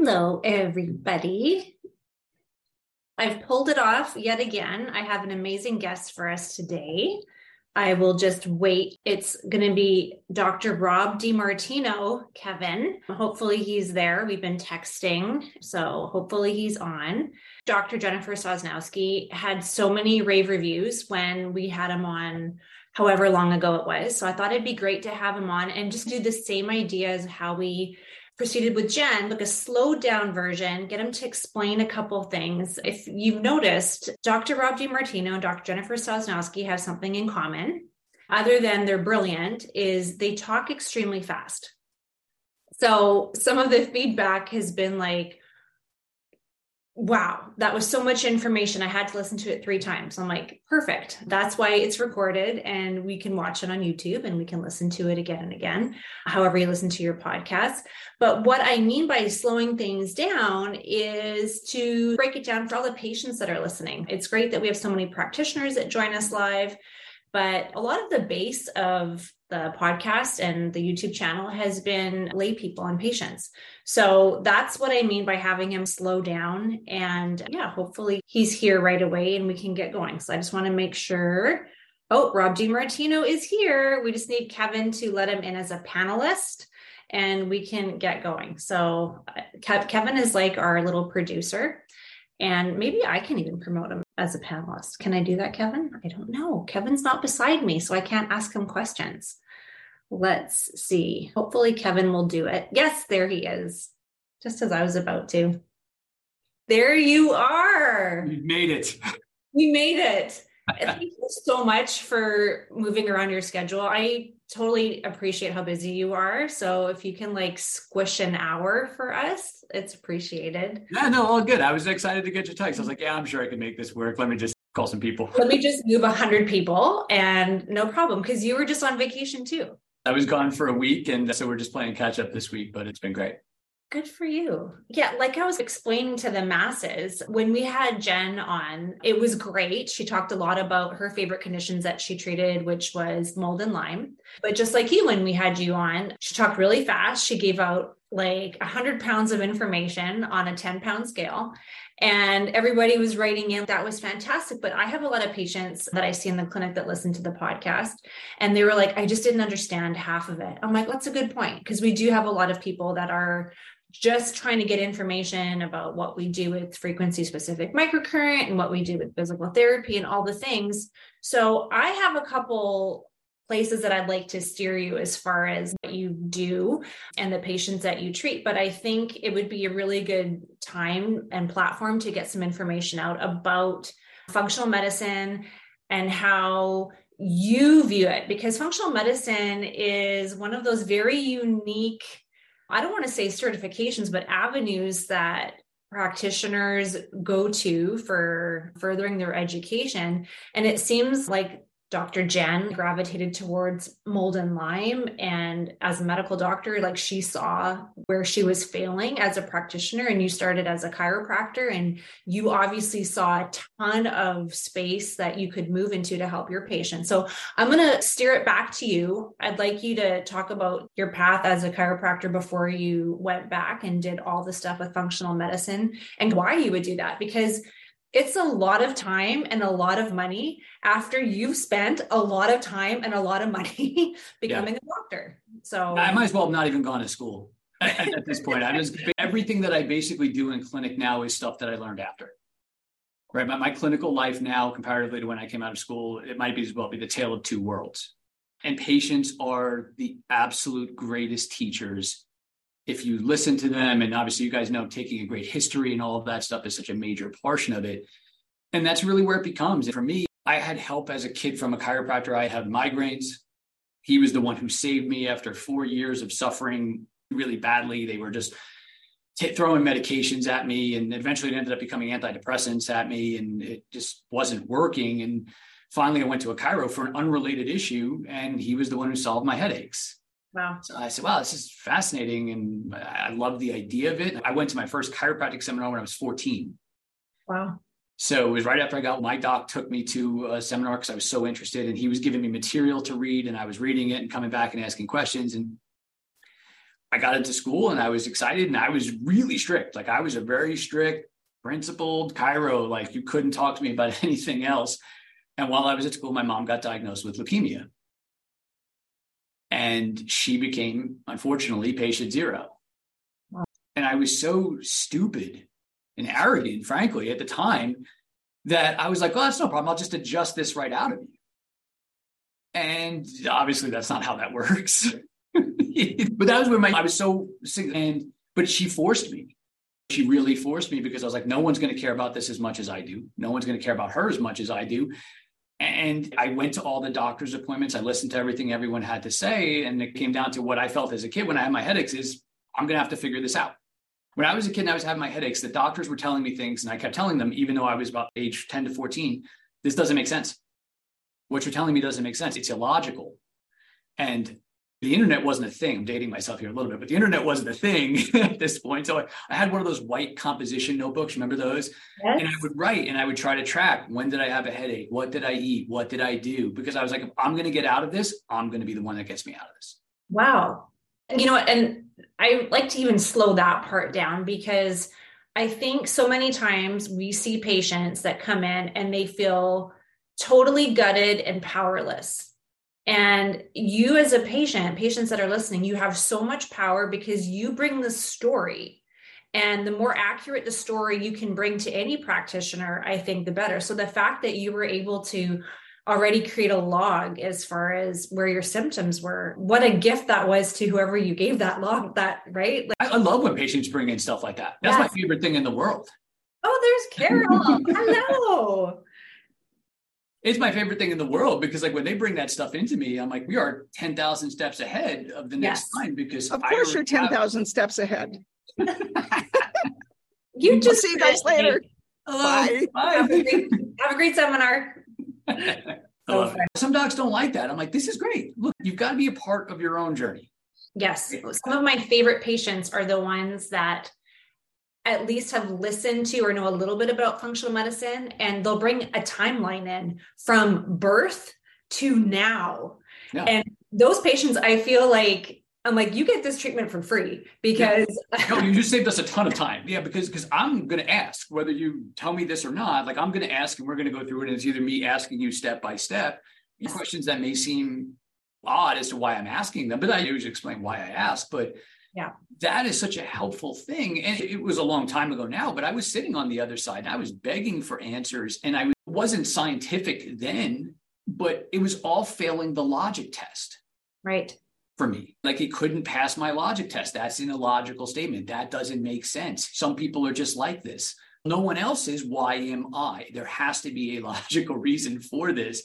Hello, everybody. I've pulled it off yet again. I have an amazing guest for us today. I will just wait. It's going to be Dr. Rob DeMartino, Kevin. Hopefully, he's there. We've been texting, so hopefully, he's on. Dr. Jennifer Sosnowski had so many rave reviews when we had him on however long ago it was. So I thought it'd be great to have him on and just do the same idea as how we proceeded with Jen, like a slowed down version, get him to explain a couple things. If you've noticed, Dr. Rob DeMartino and Dr. Jennifer Sosnowski have something in common, other than they're brilliant, is they talk extremely fast. So some of the feedback has been like, wow, that was so much information. I had to listen to it three times. I'm like, perfect. That's why it's recorded and we can watch it on YouTube and we can listen to it again and again, however you listen to your podcast. But what I mean by slowing things down is to break it down for all the patients that are listening. It's great that we have so many practitioners that join us live. But a lot of the base of the podcast and the YouTube channel has been lay people and patients. So that's what I mean by having him slow down. And yeah, hopefully he's here right away and we can get going. So I just want to make sure. Oh, Rob DeMartino is here. We just need Kevin to let him in as a panelist and we can get going. So uh, Kevin is like our little producer. And maybe I can even promote him as a panelist. Can I do that, Kevin? I don't know. Kevin's not beside me, so I can't ask him questions. Let's see. Hopefully, Kevin will do it. Yes, there he is, just as I was about to. There you are. We made it. We made it. Thank you so much for moving around your schedule. I totally appreciate how busy you are. So if you can like squish an hour for us, it's appreciated. Yeah, no, all good. I was excited to get your text. I was like, yeah, I'm sure I can make this work. Let me just call some people. Let me just move a hundred people and no problem. Cause you were just on vacation too. I was gone for a week. And so we're just playing catch up this week, but it's been great. Good for you. Yeah, like I was explaining to the masses, when we had Jen on, it was great. She talked a lot about her favorite conditions that she treated, which was mold and Lyme. But just like you, when we had you on, she talked really fast. She gave out like 100 pounds of information on a 10 pound scale. And everybody was writing in. That was fantastic. But I have a lot of patients that I see in the clinic that listen to the podcast. And they were like, I just didn't understand half of it. I'm like, that's a good point. Because we do have a lot of people that are just trying to get information about what we do with frequency specific microcurrent and what we do with physical therapy and all the things. So I have a couple places that I'd like to steer you as far as what you do and the patients that you treat. But I think it would be a really good time and platform to get some information out about functional medicine and how you view it because functional medicine is one of those very unique I don't want to say certifications, but avenues that practitioners go to for furthering their education. And it seems like Dr. Jen gravitated towards mold and Lyme. And as a medical doctor, like she saw where she was failing as a practitioner, and you started as a chiropractor, and you obviously saw a ton of space that you could move into to help your patients. So I'm going to steer it back to you. I'd like you to talk about your path as a chiropractor before you went back and did all the stuff with functional medicine and why you would do that. Because it's a lot of time and a lot of money after you've spent a lot of time and a lot of money becoming yeah. a doctor. So I might as well have not even gone to school at, at this point. I just everything that I basically do in clinic now is stuff that I learned after. Right. My, my clinical life now, comparatively to when I came out of school, it might be as well be the tale of two worlds. And patients are the absolute greatest teachers if you listen to them, and obviously you guys know taking a great history and all of that stuff is such a major portion of it. And that's really where it becomes. And for me, I had help as a kid from a chiropractor. I had migraines. He was the one who saved me after four years of suffering really badly. They were just t- throwing medications at me, and eventually it ended up becoming antidepressants at me, and it just wasn't working. And finally, I went to a chiro for an unrelated issue, and he was the one who solved my headaches. Wow. So I said, wow, this is fascinating. And I love the idea of it. I went to my first chiropractic seminar when I was 14. Wow. So it was right after I got my doc took me to a seminar because I was so interested and he was giving me material to read and I was reading it and coming back and asking questions. And I got into school and I was excited and I was really strict. Like I was a very strict, principled chiro. Like you couldn't talk to me about anything else. And while I was at school, my mom got diagnosed with leukemia. And she became, unfortunately, patient zero. Wow. And I was so stupid and arrogant, frankly, at the time that I was like, oh, that's no problem. I'll just adjust this right out of you. And obviously, that's not how that works. but that was when my I was so sick, and but she forced me. She really forced me because I was like, no one's going to care about this as much as I do. No one's going to care about her as much as I do. And I went to all the doctor's appointments. I listened to everything everyone had to say. And it came down to what I felt as a kid when I had my headaches is I'm going to have to figure this out. When I was a kid and I was having my headaches, the doctors were telling me things and I kept telling them, even though I was about age 10 to 14, this doesn't make sense. What you're telling me doesn't make sense. It's illogical. And the internet wasn't a thing. I'm dating myself here a little bit, but the internet wasn't a thing at this point. So I, I, had one of those white composition notebooks. Remember those? Yes. And I would write and I would try to track when did I have a headache? What did I eat? What did I do? Because I was like, if I'm going to get out of this, I'm going to be the one that gets me out of this. Wow. You know, and I like to even slow that part down because I think so many times we see patients that come in and they feel totally gutted and powerless and you, as a patient, patients that are listening, you have so much power because you bring the story. And the more accurate the story you can bring to any practitioner, I think the better. So the fact that you were able to already create a log as far as where your symptoms were, what a gift that was to whoever you gave that log, that, right? Like, I love when patients bring in stuff like that. That's yes. my favorite thing in the world. Oh, there's Carol. Hello it's my favorite thing in the world because like when they bring that stuff into me, I'm like, we are 10,000 steps ahead of the next yes. time because of course you're 10,000 have... steps ahead. you just see you guys later. Bye. Oh, Bye. Have, a great, have a great seminar. so Some docs don't like that. I'm like, this is great. Look, you've got to be a part of your own journey. Yes. Some of my favorite patients are the ones that at least have listened to or know a little bit about functional medicine and they'll bring a timeline in from birth to now. Yeah. And those patients, I feel like I'm like, you get this treatment for free because yeah. no, you just saved us a ton of time. Yeah, because because I'm gonna ask whether you tell me this or not. Like I'm gonna ask and we're gonna go through it. And it's either me asking you step by step questions that may seem odd as to why I'm asking them, but I usually explain why I ask. But yeah. That is such a helpful thing. And it was a long time ago now, but I was sitting on the other side and I was begging for answers. And I wasn't scientific then, but it was all failing the logic test. Right. For me, like it couldn't pass my logic test. That's an illogical statement. That doesn't make sense. Some people are just like this. No one else is. Why am I? There has to be a logical reason for this.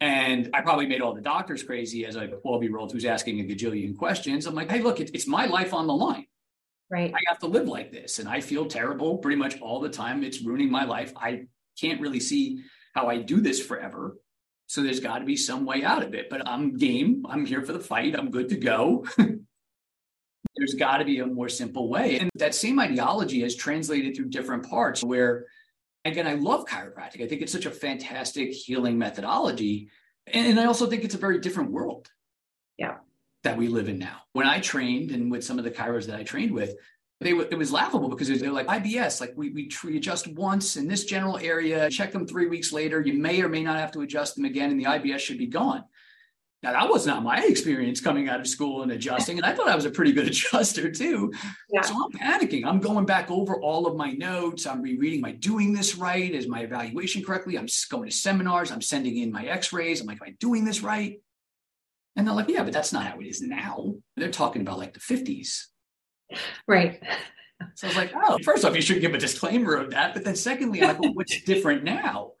And I probably made all the doctors crazy as a 12 year old who's asking a gajillion questions. I'm like, hey, look, it's my life on the line. Right. I have to live like this. And I feel terrible pretty much all the time. It's ruining my life. I can't really see how I do this forever. So there's got to be some way out of it. But I'm game. I'm here for the fight. I'm good to go. there's got to be a more simple way. And that same ideology has translated through different parts where Again, I love chiropractic. I think it's such a fantastic healing methodology. And I also think it's a very different world. Yeah. That we live in now. When I trained and with some of the chiros that I trained with, they it was laughable because they're like IBS, like we we, we adjust once in this general area, check them three weeks later. You may or may not have to adjust them again, and the IBS should be gone. Now that was not my experience coming out of school and adjusting, and I thought I was a pretty good adjuster too. Yeah. So I'm panicking. I'm going back over all of my notes. I'm rereading. Am I doing this right? Is my evaluation correctly? I'm going to seminars. I'm sending in my X-rays. I'm like, am I doing this right? And they're like, yeah, but that's not how it is now. They're talking about like the 50s. Right. So I was like, oh, first off, you should give a disclaimer of that. But then secondly, I'm like, well, what's different now?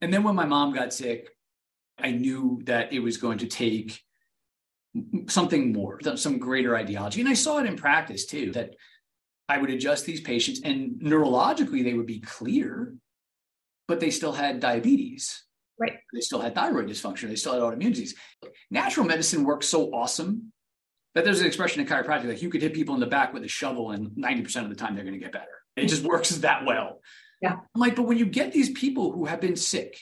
And then when my mom got sick, I knew that it was going to take something more, some greater ideology. And I saw it in practice too, that I would adjust these patients and neurologically they would be clear, but they still had diabetes. Right. They still had thyroid dysfunction. They still had autoimmune disease. Natural medicine works so awesome that there's an expression in chiropractic like you could hit people in the back with a shovel and 90% of the time they're going to get better. It just works that well. Yeah. I'm like, but when you get these people who have been sick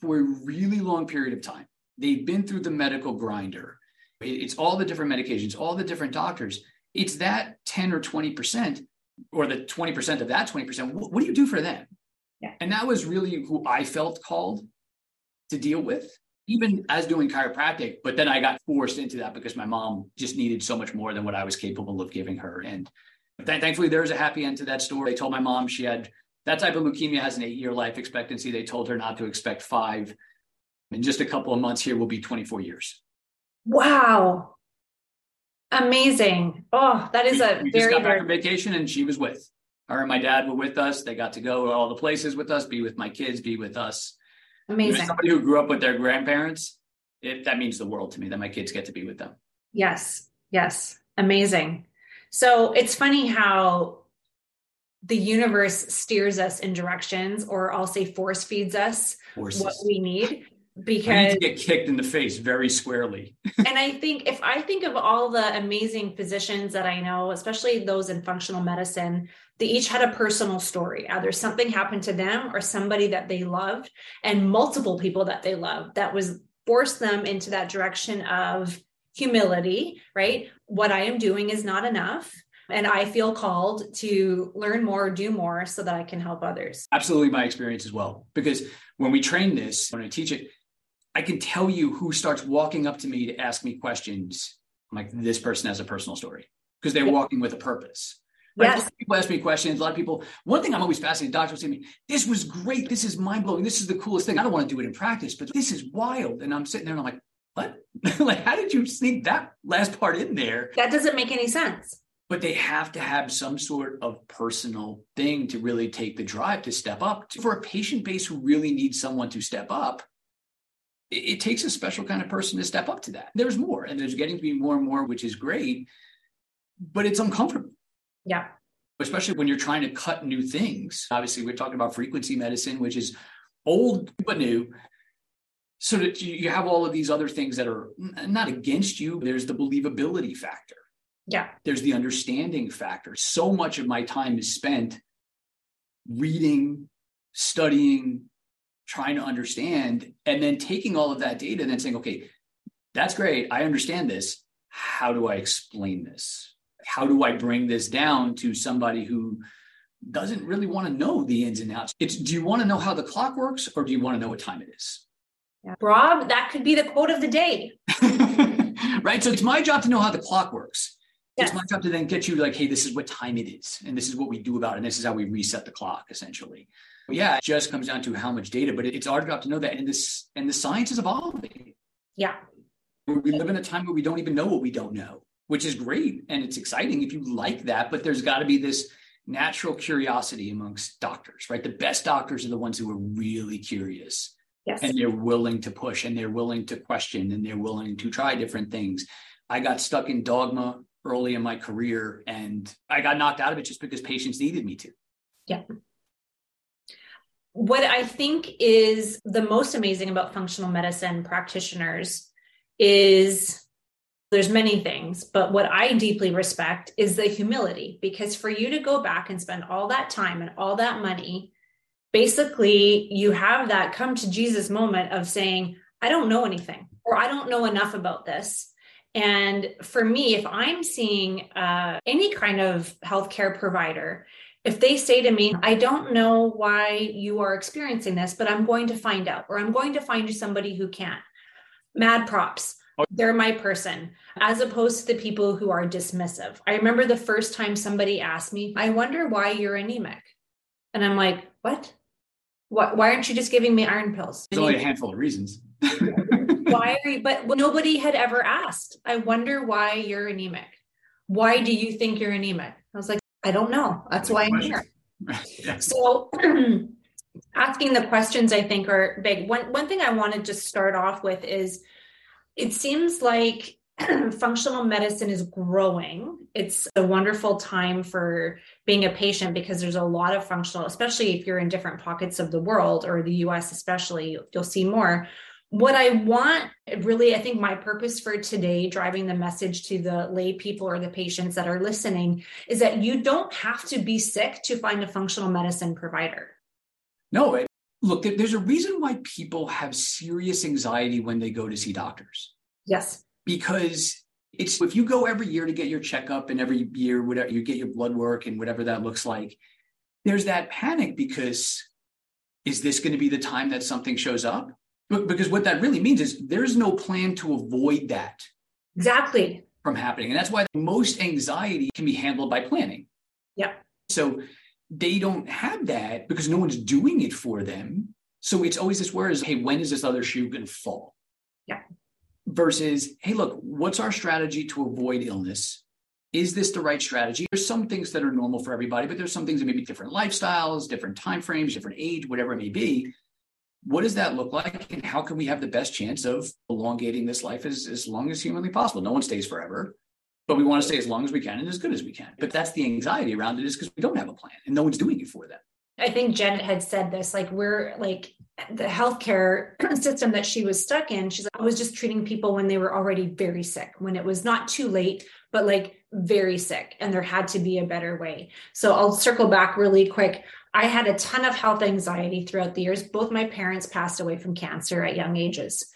for a really long period of time. They've been through the medical grinder. It's all the different medications, all the different doctors. it's that 10 or 20% or the 20% of that 20%. What, what do you do for them? Yeah. And that was really who I felt called to deal with, even as doing chiropractic. But then I got forced into that because my mom just needed so much more than what I was capable of giving her. And th- thankfully, there's a happy end to that story. They told my mom she had that type of leukemia has an eight year life expectancy. They told her not to expect five. In just a couple of months here will be 24 years. Wow. Amazing. Oh, that is a we, we very, just got back from vacation and she was with her and my dad were with us. They got to go all the places with us, be with my kids, be with us. amazing. As somebody who grew up with their grandparents, it, that means the world to me that my kids get to be with them. Yes. Yes. Amazing. So it's funny how the universe steers us in directions, or I'll say force feeds us Horses. what we need. Need Because to get kicked in the face very squarely. and I think if I think of all the amazing physicians that I know, especially those in functional medicine, they each had a personal story. Either something happened to them or somebody that they loved, and multiple people that they loved that was forced them into that direction of humility, right? What I am doing is not enough. And I feel called to learn more, do more so that I can help others. Absolutely my experience as well. Because when we train this, when I teach it, I can tell you who starts walking up to me to ask me questions. I'm like, this person has a personal story because they're Yeah. walking with a purpose. Right? Yes. A lot of People ask me questions. A lot of people, one thing I'm always fascinated, doctors will say to me, this was great. This is mind blowing. This is the coolest thing. I don't want to do it in practice, but this is wild. And I'm sitting there and I'm like, what? like, how did you sneak that last part in there? That doesn't make any sense. But they have to have some sort of personal thing to really take the drive to step up. For a patient base who really needs someone to step up, it, takes a special kind of person to step up to that. There's more, and there's getting to be more and more, which is great, but it's uncomfortable Yeah. especially when you're trying to cut new things. Obviously, we're talking about frequency medicine, which is old but new. So that you have all of these other things that are not against you. There's the believability factor. Yeah. There's the understanding factor. So much of my time is spent reading, studying, trying to understand, and then taking all of that data and then saying, okay, that's great. I understand this. How do I explain this? How do I bring this down to somebody who doesn't really want to know the ins and outs? It's do you want to know how the clock works or do you want to know what time it is? yeah. Rob, that could be the quote of the day. right. So it's my job to know how the clock works. Yes. It's my job to then get you like, hey, this is what time it is, and this is what we do about it, and this is how we reset the clock, essentially. But yeah, it just comes down to how much data, but it's our job to know that. And this and the science is evolving. Yeah. We live in a time where we don't even know what we don't know, which is great and it's exciting if you like that. But there's got to be this natural curiosity amongst doctors, right? The best doctors are the ones who are really curious Yes. and they're willing to push and they're willing to question and they're willing to try different things. I got stuck in dogma early in my career and I got knocked out of it just because patients needed me to. Yeah. What I think is the most amazing about functional medicine practitioners is there's many things, but what I deeply respect is the humility because for you to go back and spend all that time and all that money, basically you have that come to Jesus moment of saying, I don't know anything or I don't know enough about this. And for me, if I'm seeing uh, any kind of healthcare provider, if they say to me, I don't know why you are experiencing this, but I'm going to find out, or I'm going to find you somebody who can. Mad props. They're my person, as opposed to the people who are dismissive. I remember the first time somebody asked me, I wonder why you're anemic. And I'm like, what? What, why aren't you just giving me iron pills? There's only a handful of reasons. Why are you, but nobody had ever asked. I wonder why you're anemic. Why do you think you're anemic? I was like, I don't know. That's why I'm here. Yeah. So asking the questions I think are big. One one thing I want to just start off with is it seems like functional medicine is growing. It's a wonderful time for being a patient because there's a lot of functional, especially if you're in different pockets of the world or the US especially, you'll see more. What I want, really, I think my purpose for today, driving the message to the lay people or the patients that are listening, is that you don't have to be sick to find a functional medicine provider. No, it, look, there's a reason why people have serious anxiety when they go to see doctors Yes. because It's if you go every year to get your checkup and every year, whatever you get your blood work and whatever that looks like, there's that panic because is this going to be the time that something shows up? Because what that really means is there's no plan to avoid that. Exactly. From happening. And that's why most anxiety can be handled by planning. Yeah. So they don't have that because no one's doing it for them. So it's always this whereas, hey, when is this other shoe going to fall? Yeah. Versus, hey, look, what's our strategy to avoid illness? Is this the right strategy? There's some things that are normal for everybody, but there's some things that may be different lifestyles, different time frames, different age, whatever it may be. What does that look like? And how can we have the best chance of elongating this life as, as long as humanly possible? No one stays forever but we want to stay as long as we can and as good as we can. But that's the anxiety around it is because we don't have a plan and no one's doing it for them. I think Janet had said this like, we're like the healthcare system that she was stuck in. She's like, I was just treating people when they were already very sick, when it was not too late, but like very sick. And there had to be a better way. So I'll circle back really quick. I had a ton of health anxiety throughout the years. Both my parents passed away from cancer at young ages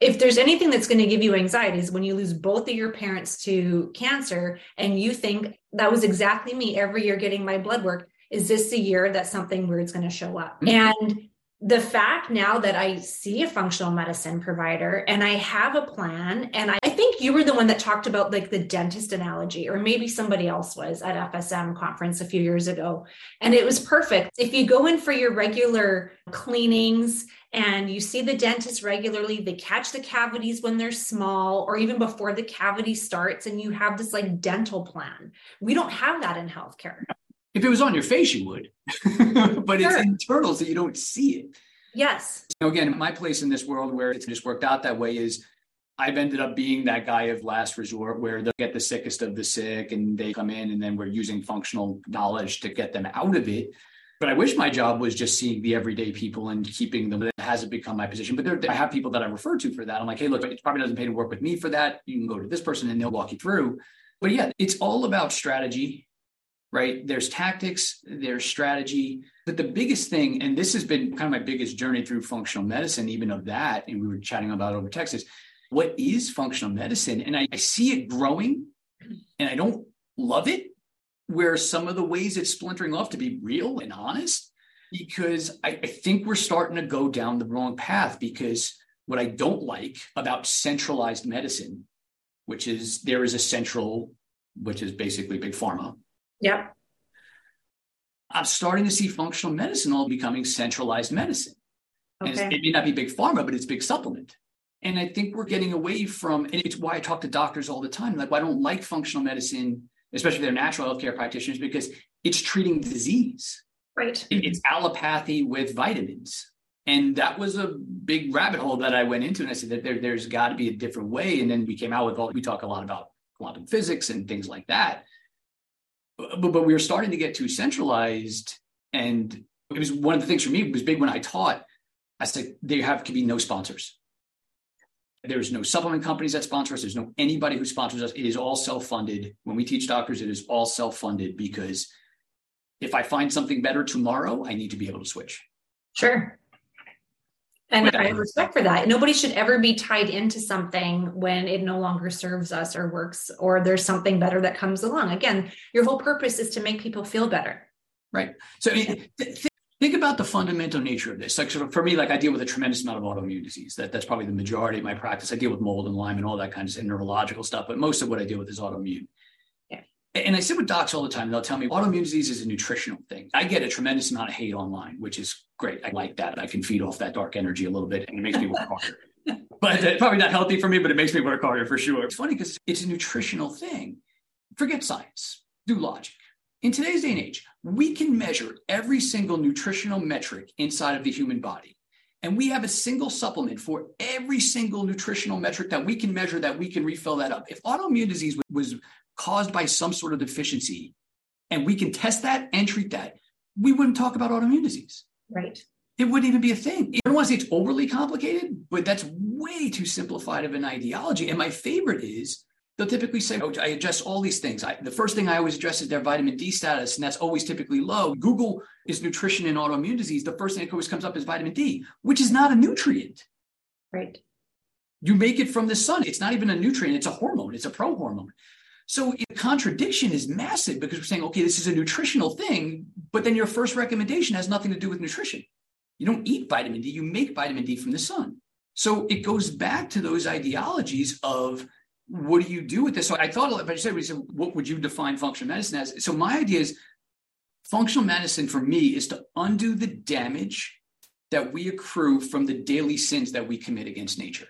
if there's anything that's going to give you anxiety is when you lose both of your parents to cancer and you think that was exactly me every year getting my blood work is this the year that something weird's going to show up mm-hmm. and the fact now that I see a functional medicine provider and I have a plan, and I think you were the one that talked about like the dentist analogy, or maybe somebody else was at FSM conference a few years ago. And it was perfect. If you go in for your regular cleanings and you see the dentist regularly, they catch the cavities when they're small or even before the cavity starts, and you have this like dental plan. We don't have that in healthcare. If it was on your face, you would, but sure. it's internal, so you don't see it. Yes. So again, my place in this world where it's just worked out that way is I've ended up being that guy of last resort where they'll get the sickest of the sick and they come in and then we're using functional knowledge to get them out of it. But I wish my job was just seeing the everyday people and keeping them. That hasn't become my position. But there, I have people that I refer to for that. I'm like, hey, look, it probably doesn't pay to work with me for that. You can go to this person and they'll walk you through. But yeah, it's all about strategy right? There's tactics, there's strategy. But the biggest thing, and this has been kind of my biggest journey through functional medicine, even of that, and we were chatting about over Texas, what is functional medicine? And I, I see it growing and I don't love it, where some of the ways it's splintering off to be real and honest, because I, I think we're starting to go down the wrong path. Because what I don't like about centralized medicine, which is there is a central, which is basically big pharma, Yep. I'm starting to see functional medicine all becoming centralized medicine. Okay. it may not be big pharma, but it's big supplement. And I think we're getting away from, and it's why I talk to doctors all the time. Like, well, I don't like functional medicine, especially if they're natural healthcare practitioners, because it's treating disease. Right. It's allopathy with vitamins. And that was a big rabbit hole that I went into. And I said that there, there's got to be a different way. And then we came out with all, we talk a lot about quantum physics and things like that but, but we were starting to get too centralized. And it was one of the things for me was big when I taught. I said there have to be no sponsors. There's no supplement companies that sponsor us. There's no anybody who sponsors us. It is all self-funded. When we teach doctors, it is all self-funded because if I find something better tomorrow, I need to be able to switch. Sure. And I have respect for that. Nobody should ever be tied into something when it no longer serves us or works, or there's something better that comes along. Again, your whole purpose is to make people feel better. Right. So th- think about the fundamental nature of this. Like sort of for me, like I deal with a tremendous amount of autoimmune disease. That that's probably the majority of my practice. I deal with mold and Lyme and all that kind of neurological stuff, but most of what I deal with is autoimmune. And I sit with docs all the time. They'll tell me autoimmune disease is a nutritional thing. I get a tremendous amount of hate online, which is great. I like that. I can feed off that dark energy a little bit and it makes me work harder. but it's probably not healthy for me, but it makes me work harder for sure. It's funny because it's a nutritional thing. Forget science, do logic. In today's day and age, we can measure every single nutritional metric inside of the human body. And we have a single supplement for every single nutritional metric that we can measure that we can refill that up. If autoimmune disease was caused by some sort of deficiency, and we can test that and treat that, we wouldn't talk about autoimmune disease. Right. It wouldn't even be a thing. I don't want to say it's overly complicated, but that's way too simplified of an ideology. And my favorite is they'll typically say, oh, I adjust all these things. I, the first thing I always address is their vitamin D status, and that's always typically low. Google is nutrition and autoimmune disease. The first thing that always comes up is vitamin D, which is not a nutrient. Right. You make it from the sun. It's not even a nutrient, it's a hormone, it's a pro hormone. So the contradiction is massive because we're saying, okay, this is a nutritional thing, but then your first recommendation has nothing to do with nutrition. You don't eat vitamin D, you make vitamin D from the sun. So it goes back to those ideologies of what do you do with this? So I thought, if I said, what would you define functional medicine as? So my idea is functional medicine for me is to undo the damage that we accrue from the daily sins that we commit against nature.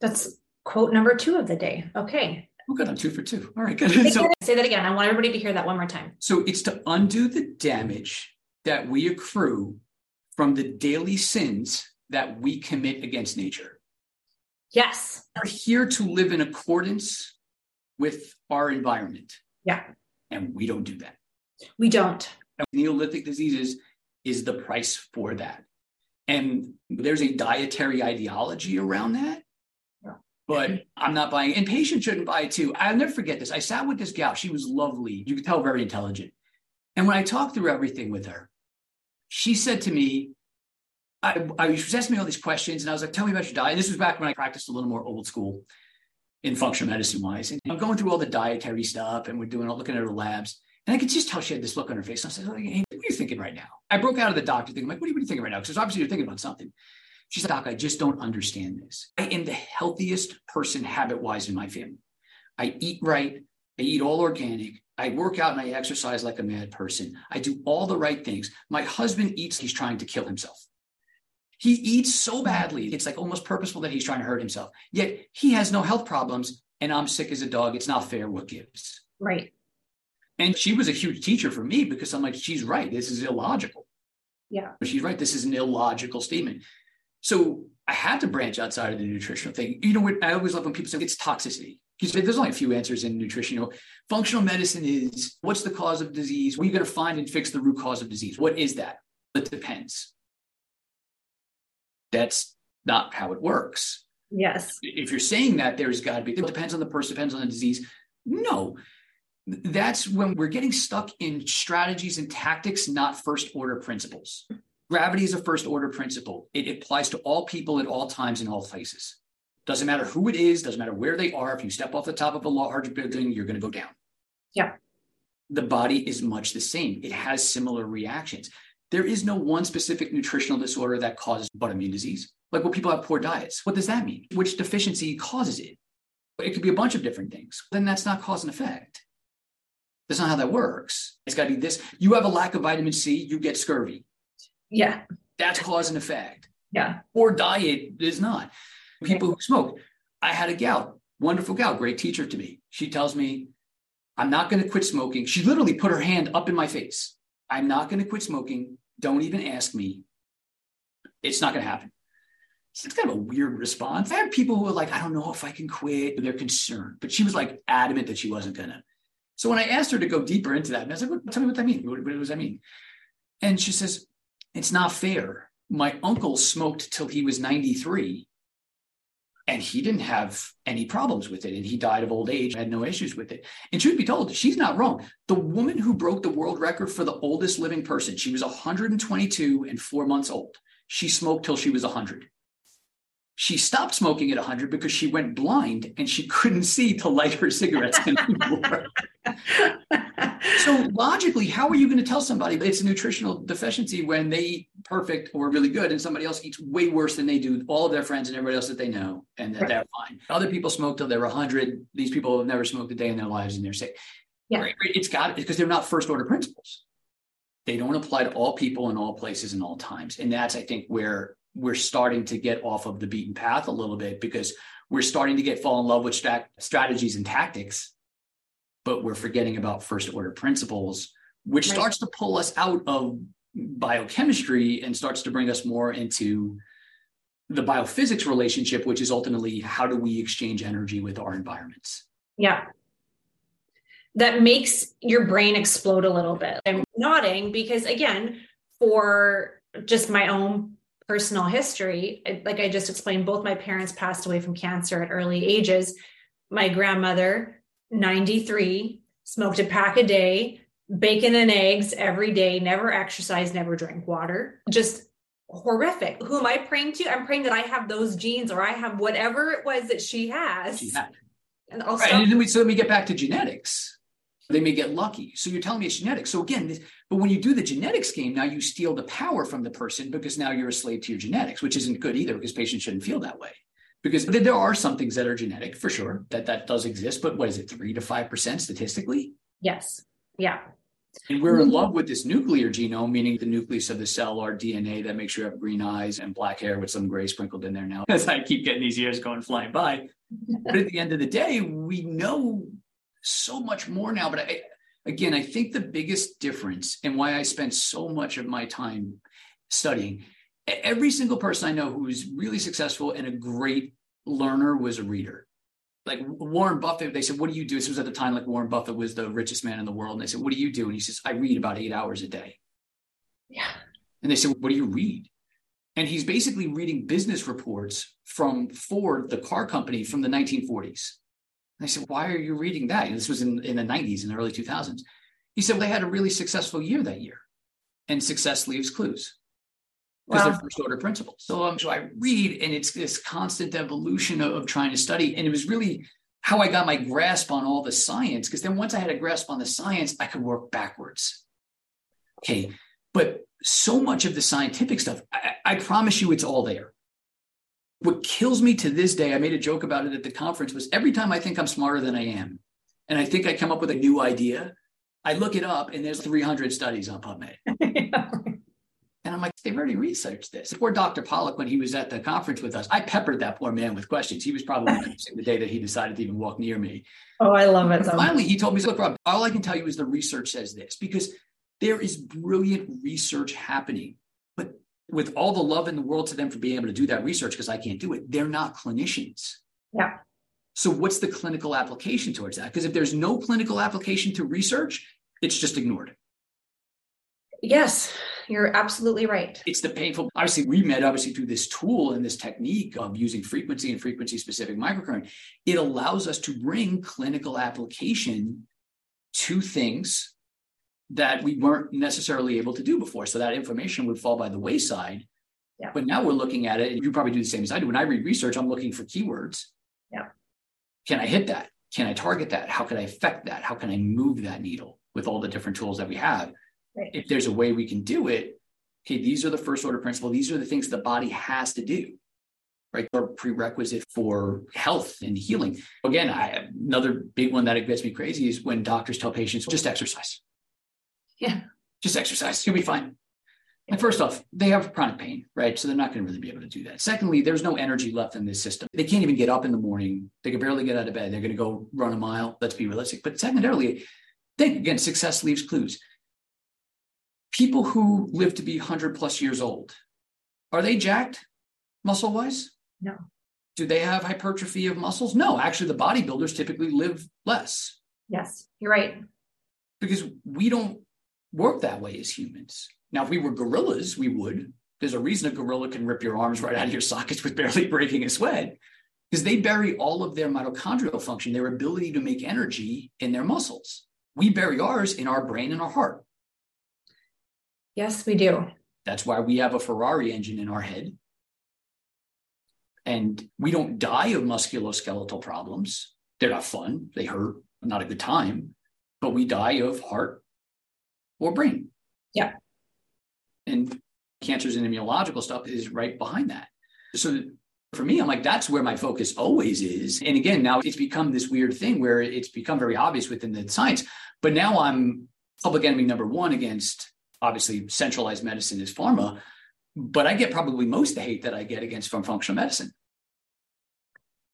That's quote number two of the day. Okay. Oh, good. I'm two for two. All right, good. So, say that again. I want everybody to hear that one more time. So it's to undo the damage that we accrue from the daily sins that we commit against nature. Yes. We're here to live in accordance with our environment. Yeah. And we don't do that. We don't. Neolithic diseases is the price for that. And there's a dietary ideology around that. But I'm not buying. And patients shouldn't buy it too. I'll never forget this. I sat with this gal. She was lovely. You could tell very intelligent. And when I talked through everything with her, she said to me, I, I was asking me all these questions, and I was like, "Tell me about your diet." And this was back when I practiced a little more old school in functional medicine wise. And I'm going through all the dietary stuff, and we're doing all looking at her labs. And I could just tell she had this look on her face. And I said, hey, what are you thinking right now? I broke out of the doctor thing. I'm like, what are, you, what are you thinking right now? Because obviously you're thinking about something. She said, Doc, I just don't understand this. I am the healthiest person habit wise in my family. I eat right. I eat all organic. I work out and I exercise like a mad person. I do all the right things. My husband eats, he's trying to kill himself. He eats so badly, it's like almost purposeful that he's trying to hurt himself. Yet he has no health problems, and I'm sick as a dog. It's not fair what gives. Right. And she was a huge teacher for me because I'm like, she's right. This is illogical. Yeah. She's right. This is an illogical statement. So I had to branch outside of the nutritional thing. You know, what? I always love when people say it's toxicity. Because there's only a few answers in nutrition. You know, functional medicine is what's the cause of disease? What are you going to find and fix the root cause of disease? What is that? It depends. That's not how it works. Yes. If you're saying that, there's got to be, it depends on the person, depends on the disease. No, that's when we're getting stuck in strategies and tactics, not first order principles. Gravity is a first order principle. It applies to all people at all times in all places. Doesn't matter who it is, doesn't matter where they are. If you step off the top of a large building, you're going to go down. Yeah. The body is much the same. It has similar reactions. There is no one specific nutritional disorder that causes autoimmune disease. Like when people have poor diets, what does that mean? Which deficiency causes it? It could be a bunch of different things. Then that's not cause and effect. That's not how that works. It's got to be this. You have a lack of vitamin C, you get scurvy. Yeah. That's cause and effect. Yeah. Or diet is not. People who smoke. I had a gal, wonderful gal, great teacher to me. She tells me, I'm not going to quit smoking. She literally put her hand up in my face. I'm not going to quit smoking. Don't even ask me. It's not going to happen. It's kind of a weird response. I have people who are like, I don't know if I can quit. But they're concerned. But she was like adamant that she wasn't going to. So when I asked her to go deeper into that, I was like, what, tell me what that means. What, what does that mean? And she says, it's not fair. My uncle smoked till he was 93 and he didn't have any problems with it. And he died of old age, had no issues with it. And truth be told, she's not wrong. The woman who broke the world record for the oldest living person, she was 122 and four months old. She smoked till she was 100 she stopped smoking at 100 because she went blind and she couldn't see to light her cigarettes anymore. so logically, how are you going to tell somebody that it's a nutritional deficiency when they eat perfect or really good and somebody else eats way worse than they do, all of their friends and everybody else that they know, and that right. they're fine. Other people smoke till they're 100. These people have never smoked a day in their lives and they're sick. Yeah. Right? It's got because they're not first order principles. They don't apply to all people in all places and all times. And that's, I think, where we're starting to get off of the beaten path a little bit because we're starting to get fall in love with strat- strategies and tactics, but we're forgetting about first order principles, which right. starts to pull us out of biochemistry and starts to bring us more into the biophysics relationship, which is ultimately how do we exchange energy with our environments? Yeah. That makes your brain explode a little bit. I'm nodding because, again, for just my own personal history, like I just explained, both my parents passed away from cancer at early ages. My grandmother, 93, smoked a pack a day, bacon and eggs every day, never exercised, never drank water, just horrific. Who am I praying to? I'm praying that I have those genes or I have whatever it was that she has. She. And also, Right, and then we so then we get back to genetics. They may get lucky. So you're telling me it's genetics. So again, this, but when you do the genetics game, now you steal the power from the person because now you're a slave to your genetics, which isn't good either because patients shouldn't feel that way. Because there are some things that are genetic for sure that that does exist, but what is it, three to five percent statistically? yes. Yeah. And we're in love with this nuclear genome, meaning the nucleus of the cell, our DNA that makes you have green eyes and black hair with some gray sprinkled in there now. As I keep getting these years going flying by. But at the end of the day, we know so much more now. But I, again, I think the biggest difference and why I spent so much of my time studying, every single person I know who's really successful and a great learner was a reader like Warren Buffett, they said, What do you do? This was at the time like Warren Buffett was the richest man in the world. And they said, What do you do? And he says, I read about eight hours a day. Yeah. And they said, What do you read? And he's basically reading business reports from Ford, the car company from the 1940s. And I said, Why are you reading that? And this was in, in the 90s, in the early 2000s. He said, well, They had a really successful year that year. And success leaves clues because Wow. they're first order principles. So, um, so I read, and it's this constant evolution of, of trying to study. And it was really how I got my grasp on all the science. Because then once I had a grasp on the science, I could work backwards. Okay. But so much of the scientific stuff, I, I promise you, it's all there. What kills me to this day, I made a joke about it at the conference, was every time I think I'm smarter than I am, and I think I come up with a new idea, I look it up and there's 300 studies on PubMed. And I'm like, they've already researched this. Poor Dr. Pollock, when he was at the conference with us, I peppered that poor man with questions. He was probably the day that he decided to even walk near me. oh, I love it. And finally, he told me, look, Rob, all I can tell you is the research says this because there is brilliant research happening. But with all the love in the world to them for being able to do that research, because I can't do it, they're not clinicians. Yeah. So, what's the clinical application towards that? Because if there's no clinical application to research, it's just ignored. Yes, you're absolutely right. it's the painful. Obviously, we met obviously through this tool and this technique of using frequency and frequency specific microcurrent. It allows us to bring clinical application to things that we weren't necessarily able to do before. So that information would fall by the wayside. Yeah. But now we're looking at it, and you probably do the same as I do. When I read research, I'm looking for keywords. Yeah. Can I hit that? Can I target that? How can I affect that? How can I move that needle with all the different tools that we have? Right. If there's a way we can do it, okay, these are the first order principle. These are the things the body has to do, right? They're prerequisite for health and healing. Again, I, another big one that gets me crazy is when doctors tell patients, just exercise. Yeah. Just exercise. You'll be fine. And first off, they have chronic pain, right? So they're not going to really be able to do that. Secondly, there's no energy left in this system. They can't even get up in the morning. They can barely get out of bed. They're going to go run a mile. Let's be realistic. But secondarily, think again, success leaves clues. People who live to be 100 plus years old, are they jacked muscle wise? No. Do they have hypertrophy of muscles? No. Actually, the bodybuilders typically live less Yes, you're right. because we don't work that way as humans. Now, if we were gorillas, we would. There's a reason a gorilla can rip your arms right out of your sockets with barely breaking a sweat because they bury all of their mitochondrial function, their ability to make energy in their muscles. We bury ours in our brain and our heart. Yes, we do. That's why we have a Ferrari engine in our head. And we don't die of musculoskeletal problems. They're not fun, they hurt, not a good time, but we die of heart or brain. Yeah. And cancers and immunological stuff is right behind that. So for me, I'm like, that's where my focus always is. And again, now it's become this weird thing where it's become very obvious within the science. But now I'm public enemy number one against obviously centralized medicine is pharma, but I get probably most the hate that I get against from functional medicine.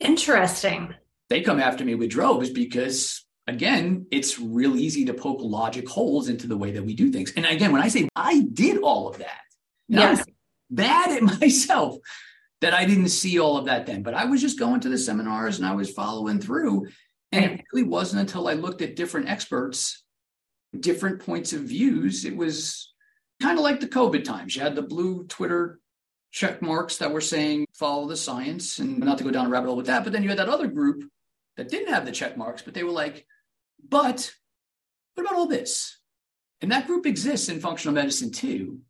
Interesting. They come after me with droves because again, it's real easy to poke logic holes into the way that we do things. And again, when I say I did all of that, Yes. bad at myself that I didn't see all of that then, but I was just going to the seminars and I was following through. And it really wasn't until I looked at different experts, different points of views. It was kind of like the COVID times. You had the blue Twitter check marks that were saying follow the science and not to go down a rabbit hole with that. But then you had that other group that didn't have the check marks, but they were like, but what about all this? And that group exists in functional medicine too.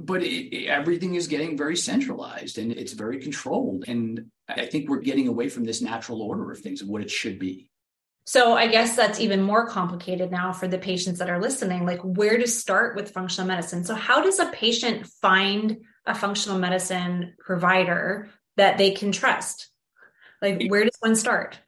but it, everything is getting very centralized and it's very controlled. And I think we're getting away from this natural order of things of what it should be. So I guess that's even more complicated now for the patients that are listening. Like where to start with functional medicine. So how does a patient find a functional medicine provider that they can trust? Like where does one start?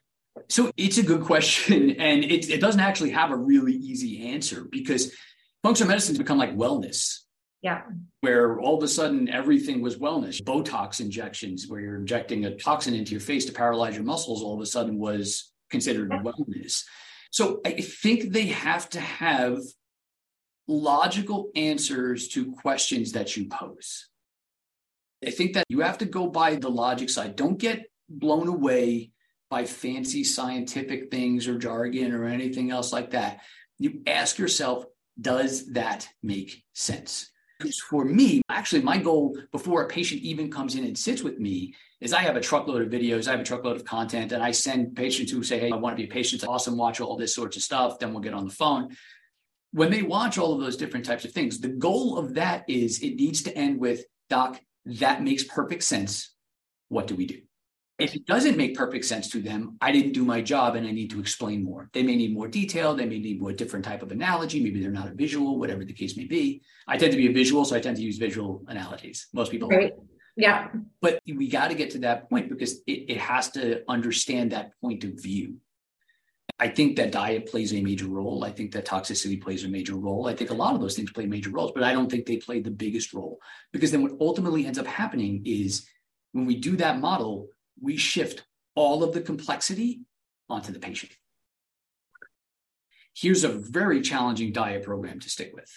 So it's a good question, and it, it doesn't actually have a really easy answer because functional medicine's become like wellness. Yeah. Where all of a sudden everything was wellness. Botox injections, where you're injecting a toxin into your face to paralyze your muscles, all of a sudden was considered wellness. So I think they have to have logical answers to questions that you pose. I think that you have to go by the logic side. Don't get blown away by fancy scientific things or jargon or anything else like that. You ask yourself, does that make sense? Because for me, actually, my goal before a patient even comes in and sits with me is I have a truckload of videos, I have a truckload of content, and I send patients who say, Hey, I want to be a patient, awesome, watch all this sorts of stuff. Then we'll get on the phone. When they watch all of those different types of things, the goal of that is it needs to end with, Doc, that makes perfect sense. What do we do? If it doesn't make perfect sense to them, I didn't do my job and I need to explain more. They may need more detail. They may need more different type of analogy. Maybe they're not a visual, whatever the case may be. I tend to be a visual, so I tend to use visual analogies. Most people. Right. Yeah. But we got to get to that point because it, it has to understand that point of view. I think that diet plays a major role. I think that toxicity plays a major role. I think a lot of those things play major roles, but I don't think they play the biggest role because then what ultimately ends up happening is when we do that model, we shift all of the complexity onto the patient. Here's a very challenging diet program to stick with,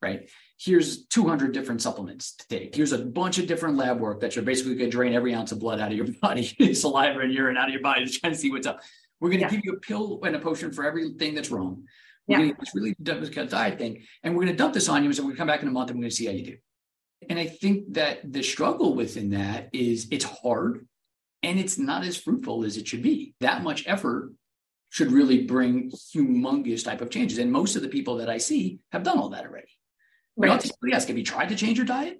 right? Here's 200 different supplements to take. Here's a bunch of different lab work that you're basically going to drain every ounce of blood out of your body, saliva and urine out of your body to try to see what's up. We're going to yeah. give you a pill and a potion for everything that's wrong. We're yeah. going to this really difficult diet thing, and we're going to dump this on you. And so we're going to come back in a month and we're going to see how you do. And I think that the struggle within that is it's hard and it's not as fruitful as it should be. That much effort should really bring humongous type of changes. And most of the people that I see have done all that already. Right. I'll typically ask, have you tried to change your diet?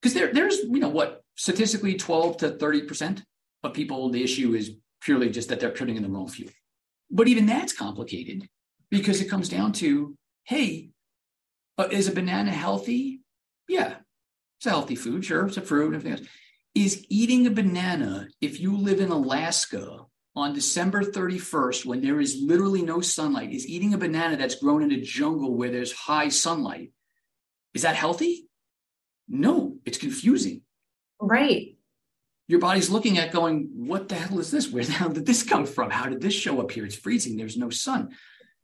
Because there, there's, you know, what statistically 12 to 30% of people, the issue is purely just that they're putting in the wrong fuel. But even that's complicated because it comes down to, hey, uh, is a banana healthy? Yeah, it's a healthy food. Sure, it's a fruit and everything else. Is eating a banana, if you live in Alaska on December 31st, when there is literally no sunlight, is eating a banana that's grown in a jungle where there's high sunlight, is that healthy? No, it's confusing. Right. Your body's looking at going, what the hell is this? Where the hell did this come from? How did this show up here? It's freezing. There's no sun.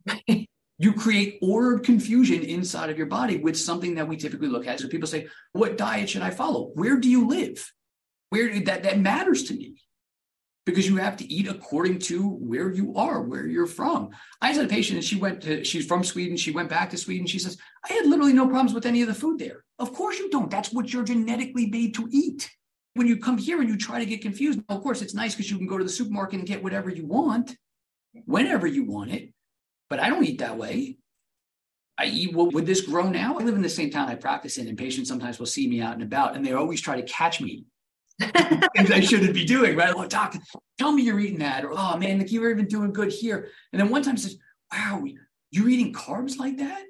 you create ordered confusion inside of your body with something that we typically look at. So people say, what diet should I follow? Where do you live? Where that, that matters to me because you have to eat according to where you are, where you're from. I had a patient and she went to, she's from Sweden. She went back to Sweden. She says, I had literally no problems with any of the food there. Of course you don't. That's what you're genetically made to eat. When you come here and you try to get confused, of course, it's nice because you can go to the supermarket and get whatever you want, whenever you want it. But I don't eat that way. I eat, well, would this grow now? I live in the same town I practice in, and patients sometimes will see me out and about, and they always try to catch me things I shouldn't be doing, right? Oh, doc, tell me you're eating that. Or, oh man, like you were even doing good here. And then one time says, wow, you're eating carbs like that?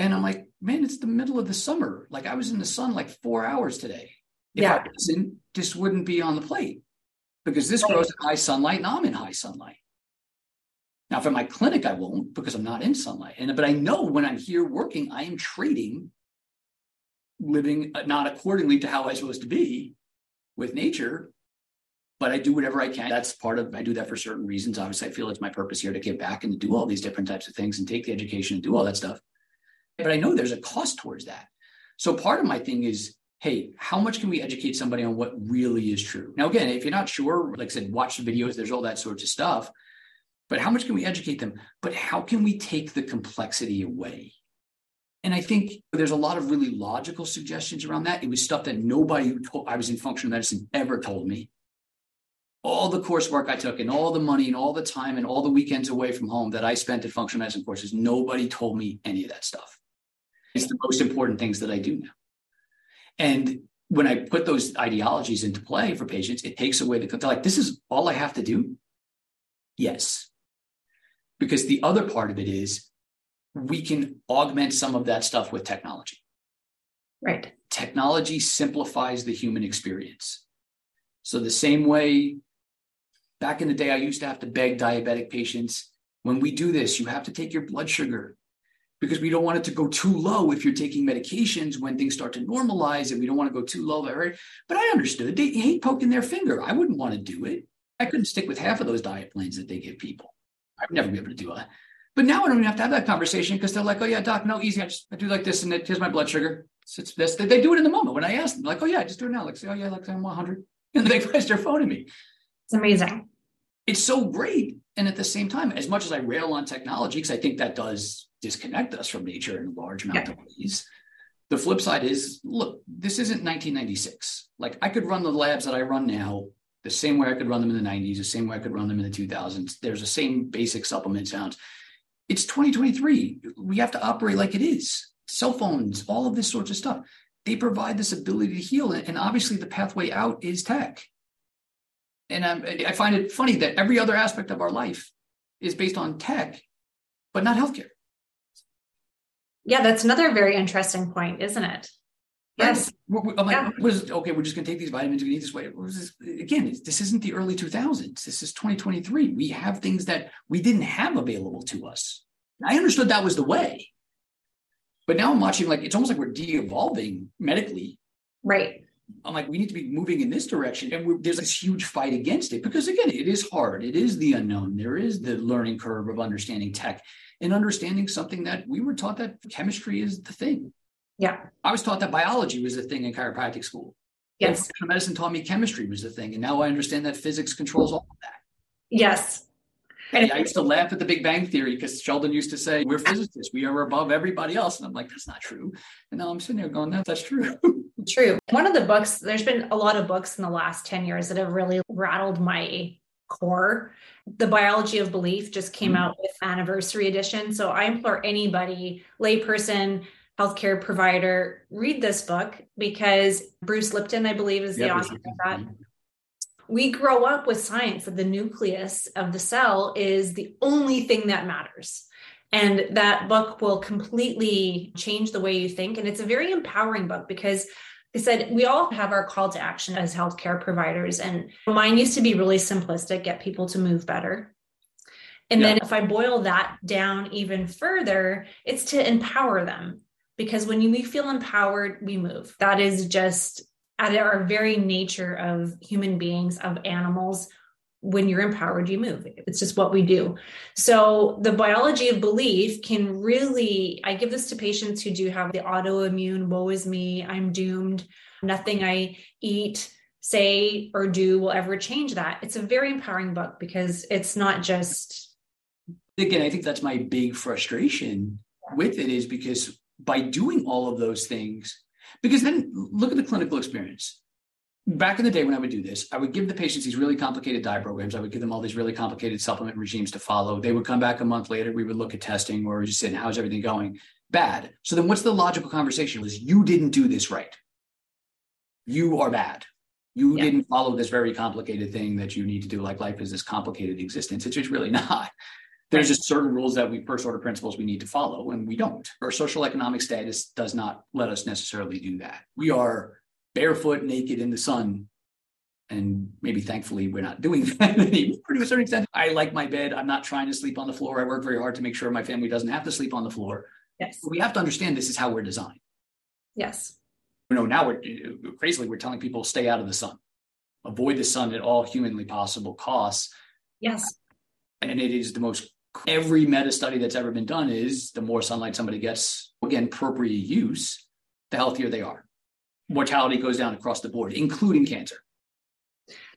and I'm like, man, it's the middle of the summer. Like I was in the sun like four hours today. If yeah. I wasn't, this wouldn't be on the plate because this grows in high sunlight and I'm in high sunlight. Now, for my clinic, I won't because I'm not in sunlight. And but I know when I'm here working, I am trading living uh, not accordingly to how I'm supposed to be with nature, but I do whatever I can. That's part of I do that for certain reasons. Obviously, I feel it's my purpose here to give back and to do all these different types of things and take the education and do all that stuff. But I know there's a cost towards that. So part of my thing is, hey, how much can we educate somebody on what really is true? Now, again, if you're not sure, like I said, watch the videos, there's all that sorts of stuff. But how much can we educate them? But how can we take the complexity away? And I think there's a lot of really logical suggestions around that. It was stuff that nobody who told I was in functional medicine ever told me. All the coursework I took and all the money and all the time and all the weekends away from home that I spent at functional medicine courses, nobody told me any of that stuff. It's the most important things that I do now. And when I put those ideologies into play for patients, it takes away the they're like, this is all I have to do. Yes. Because the other part of it is we can augment some of that stuff with technology. Right. Technology simplifies the human experience. So, the same way back in the day, I used to have to beg diabetic patients when we do this, you have to take your blood sugar because we don't want it to go too low if you're taking medications when things start to normalize and we don't want to go too low. Right? But I understood they hate poking their finger. I wouldn't want to do it. I couldn't stick with half of those diet plans that they give people. I'd never be able to do that. But now I don't even have to have that conversation because they're like, oh yeah, doc, no, easy. I just I do like this and it, here's my blood sugar. It's, it's this. They do it in the moment when I ask them, like, oh yeah, just do it now. Like, say, oh yeah, like I'm 100, and they press their phone at me. It's amazing. It's so great, and at the same time, as much as I rail on technology, because I think that does disconnect us from nature in a large amount yeah. of ways. The flip side is, look, this isn't 1996. Like I could run the labs that I run now the same way I could run them in the 90s, the same way I could run them in the 2000s. There's the same basic supplement sounds. It's 2023. We have to operate like it is. Cell phones, all of this sorts of stuff. They provide this ability to heal. And obviously, the pathway out is tech. And I'm, I find it funny that every other aspect of our life is based on tech, but not healthcare. Yeah, that's another very interesting point, isn't it? Yes. I'm like, yeah. was, okay, we're just going to take these vitamins. We eat this way. This? Again, this isn't the early 2000s. This is 2023. We have things that we didn't have available to us. I understood that was the way. But now I'm watching like, it's almost like we're de evolving medically. Right. I'm like, we need to be moving in this direction. And there's this huge fight against it because, again, it is hard. It is the unknown. There is the learning curve of understanding tech and understanding something that we were taught that chemistry is the thing. Yeah. I was taught that biology was the thing in chiropractic school. Yes. Medicine taught me chemistry was the thing. And now I understand that physics controls all of that. Yes. And I used to laugh at the Big Bang Theory because Sheldon used to say, We're physicists, we are above everybody else. And I'm like, That's not true. And now I'm sitting there going, No, that's true. True. One of the books, there's been a lot of books in the last 10 years that have really rattled my core. The Biology of Belief just came mm-hmm. out with anniversary edition. So I implore anybody, layperson, healthcare provider, read this book because Bruce Lipton, I believe, is the yeah, author of that. We grow up with science that the nucleus of the cell is the only thing that matters. And that book will completely change the way you think. And it's a very empowering book because I said we all have our call to action as healthcare providers. And mine used to be really simplistic get people to move better. And yeah. then if I boil that down even further, it's to empower them because when we feel empowered, we move. That is just at our very nature of human beings, of animals. When you're empowered, you move. It's just what we do. So, the biology of belief can really, I give this to patients who do have the autoimmune, woe is me, I'm doomed, nothing I eat, say, or do will ever change that. It's a very empowering book because it's not just. Again, I think that's my big frustration with it is because by doing all of those things, because then look at the clinical experience. Back in the day when I would do this, I would give the patients these really complicated diet programs. I would give them all these really complicated supplement regimes to follow. They would come back a month later. We would look at testing or just saying, how's everything going? Bad. So then what's the logical conversation was you didn't do this right. You are bad. You yeah. didn't follow this very complicated thing that you need to do. Like life is this complicated existence. It's just really not. There's just certain rules that we first order principles we need to follow, and we don't. Our social economic status does not let us necessarily do that. We are barefoot, naked in the sun. And maybe thankfully we're not doing that anymore to a certain extent. I like my bed. I'm not trying to sleep on the floor. I work very hard to make sure my family doesn't have to sleep on the floor. Yes. we have to understand this is how we're designed. Yes. You know, now we're crazily we're telling people stay out of the sun, avoid the sun at all humanly possible costs. Yes. And it is the most Every meta study that's ever been done is the more sunlight somebody gets, again, appropriate use, the healthier they are. Mortality goes down across the board, including cancer.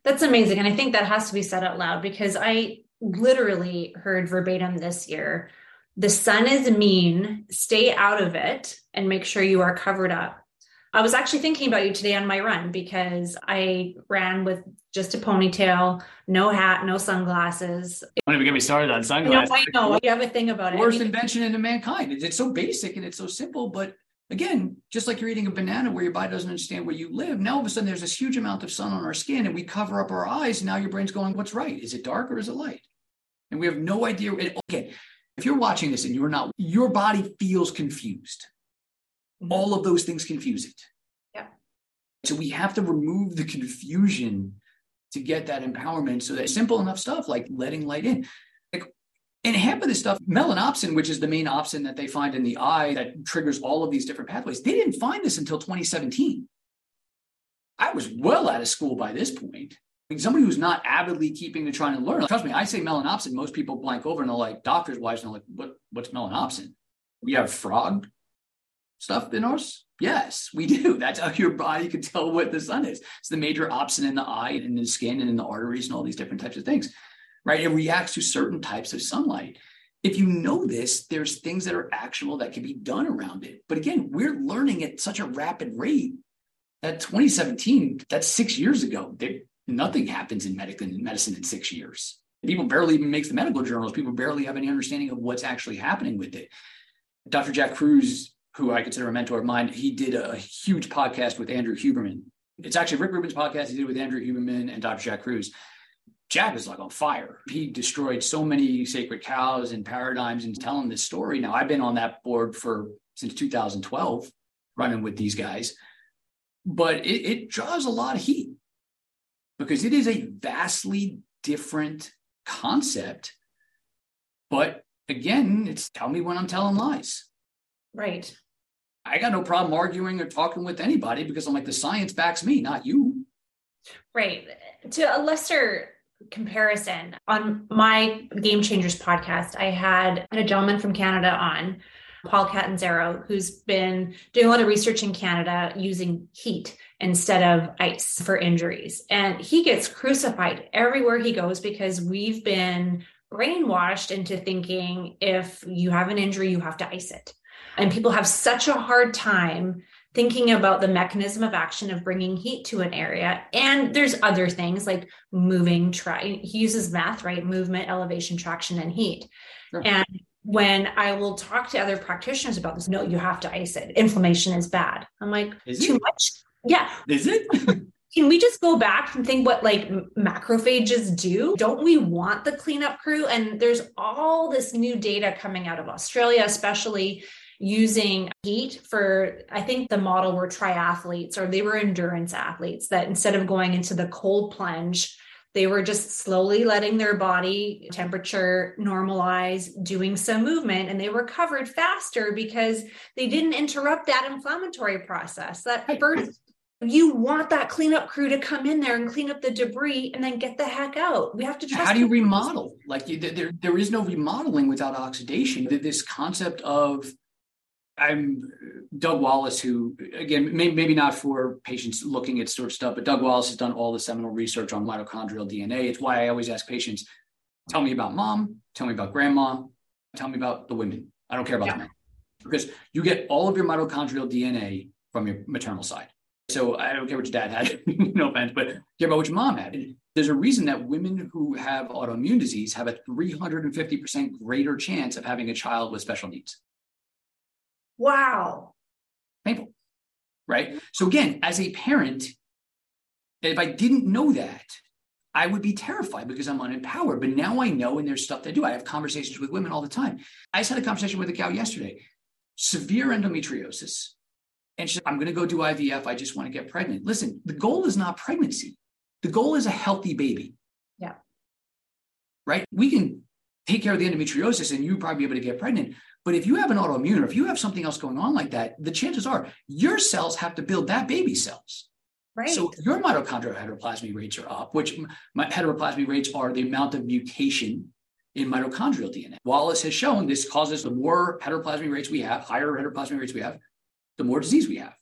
That's amazing. And I think that has to be said out loud because I literally heard verbatim this year the sun is mean, stay out of it and make sure you are covered up. I was actually thinking about you today on my run because I ran with just a ponytail, no hat, no sunglasses. Don't even get me started on sunglasses. I know, I know. You have a thing about it. Worst I mean, invention in mankind. It's so basic and it's so simple, but again, just like you're eating a banana where your body doesn't understand where you live, now all of a sudden there's this huge amount of sun on our skin and we cover up our eyes. And now your brain's going, what's right? Is it dark or is it light? And we have no idea. Okay, if you're watching this and you're not, your body feels confused. Mm-hmm. All of those things confuse it. Yeah. So we have to remove the confusion to get that empowerment so that simple enough stuff like letting light in. Like, and half of this stuff, melanopsin, which is the main opsin that they find in the eye that triggers all of these different pathways, they didn't find this until 2017. I was well out of school by this point. I mean, somebody who's not avidly keeping to trying to learn, trust me, I say melanopsin, most people blank over and they're like, doctors' wives, and they're like, what, what's melanopsin? We have frog stuff in ours? Yes, we do. That's how your body can tell what the sun is. It's the major opsin in the eye and in the skin and in the arteries and all these different types of things, right? It reacts to certain types of sunlight. If you know this, there's things that are actionable that can be done around it. But again, we're learning at such a rapid rate that 2017, that's six years ago. There, nothing happens in medicine in six years. People barely even make the medical journals. People barely have any understanding of what's actually happening with it. Dr. Jack Kruse who I consider a mentor of mine, he did a huge podcast with Andrew Huberman. It's actually Rick Rubin's podcast he did with Andrew Huberman and Dr. Jack Kruse. Jack is like on fire. He destroyed so many sacred cows and paradigms and telling this story. Now I've been on that board for since 2012, running with these guys, but it, it draws a lot of heat because it is a vastly different concept. But again, it's tell me when I'm telling lies. Right. I got no problem arguing or talking with anybody because I'm like, the science backs me, not you. Right. To a lesser comparison, on my Game Changers podcast, I had a gentleman from Canada on, Paul Catanzaro, who's been doing a lot of research in Canada using heat instead of ice for injuries. And he gets crucified everywhere he goes because we've been brainwashed into thinking if you have an injury, you have to ice it. And people have such a hard time thinking about the mechanism of action of bringing heat to an area. And there's other things like moving, try he uses METH, right? Movement, elevation, traction, and heat. Sure. And when I will talk to other practitioners about this, no, you have to ice it. Inflammation is bad. I'm like, is too it? much. Yeah. Is it? Can we just go back and think what like macrophages do? Don't we want the cleanup crew? And there's all this new data coming out of Australia, especially using heat for, I think the model were triathletes or they were endurance athletes that instead of going into the cold plunge, they were just slowly letting their body temperature normalize, doing some movement, and they recovered faster because they didn't interrupt that inflammatory process. That first you want that cleanup crew to come in there and clean up the debris and then get the heck out. We have to trust. How do you remodel? Like you, there, there is no remodeling without oxidation. This concept of I'm uh, Doug Wallace, who again, may, maybe not for patients looking at sort of stuff, but Doug Wallace has done all the seminal research on mitochondrial DNA. It's why I always ask patients, tell me about mom, tell me about grandma, tell me about the women. I don't care about yeah. the men. Because you get all of your mitochondrial DNA from your maternal side. So I don't care what your dad had, no offense, but care about what your mom had. There's a reason that women who have autoimmune disease have a 350% greater chance of having a child with special needs. Wow. Painful. Right. So again, as a parent, if I didn't know that, I would be terrified because I'm unempowered. But now I know, and there's stuff to do. I have conversations with women all the time. I just had a conversation with a gal yesterday, severe endometriosis. And she said, I'm going to go do IVF. I just want to get pregnant. Listen, the goal is not pregnancy, the goal is a healthy baby. Yeah. Right. We can take care of the endometriosis and you probably be able to get pregnant. But if you have an autoimmune or if you have something else going on like that, the chances are your cells have to build that baby cells. Right. So your mitochondrial heteroplasmy rates are up, which my heteroplasmy rates are the amount of mutation in mitochondrial DNA. Wallace has shown this causes the more heteroplasmy rates we have, higher heteroplasmy rates we have, the more disease we have.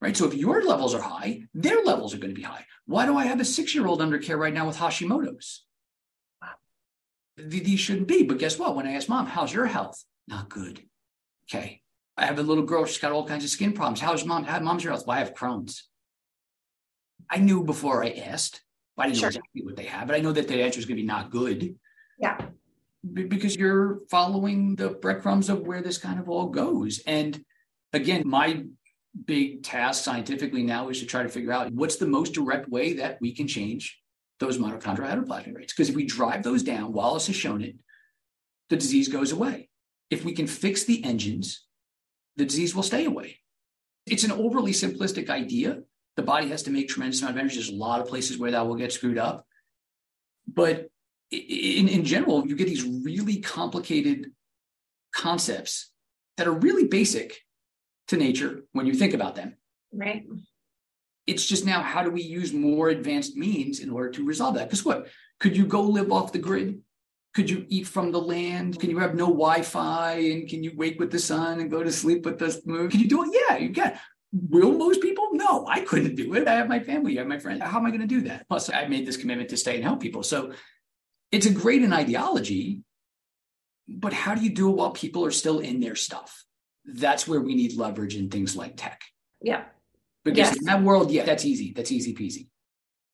Right. So if your levels are high, their levels are going to be high. Why do I have a six year old under care right now with Hashimoto's? These shouldn't be. But guess what? When I ask mom, how's your health? Not good. Okay. I have a little girl, she's got all kinds of skin problems. How's mom? How mom's your health? Well, I have Crohn's. I knew before I asked. I didn't sure. know exactly what they have, but I know that the answer is going to be not good. Yeah. because you're following the breadcrumbs of where this kind of all goes. And again, my big task scientifically now is to try to figure out what's the most direct way that we can change those mitochondrial heteroplasmy rates. Because if we drive those down, Wallace has shown it, the disease goes away. If we can fix the engines, the disease will stay away. It's an overly simplistic idea. The body has to make tremendous amount of energy. There's a lot of places where that will get screwed up. But in, in general, you get these really complicated concepts that are really basic to nature when you think about them. Right. It's just now how do we use more advanced means in order to resolve that? Because what? Could you go live off the grid? Could you eat from the land? Can you have no Wi-Fi and can you wake with the sun and go to sleep with the moon? Can you do it? Yeah, you can. Will most people? No, I couldn't do it. I have my family, I have my friends. How am I going to do that? Plus, I made this commitment to stay and help people. So it's a great in ideology, but how do you do it while people are still in their stuff? That's where we need leverage in things like tech. Yeah. Because Yes. in that world, yeah, that's easy. That's easy peasy.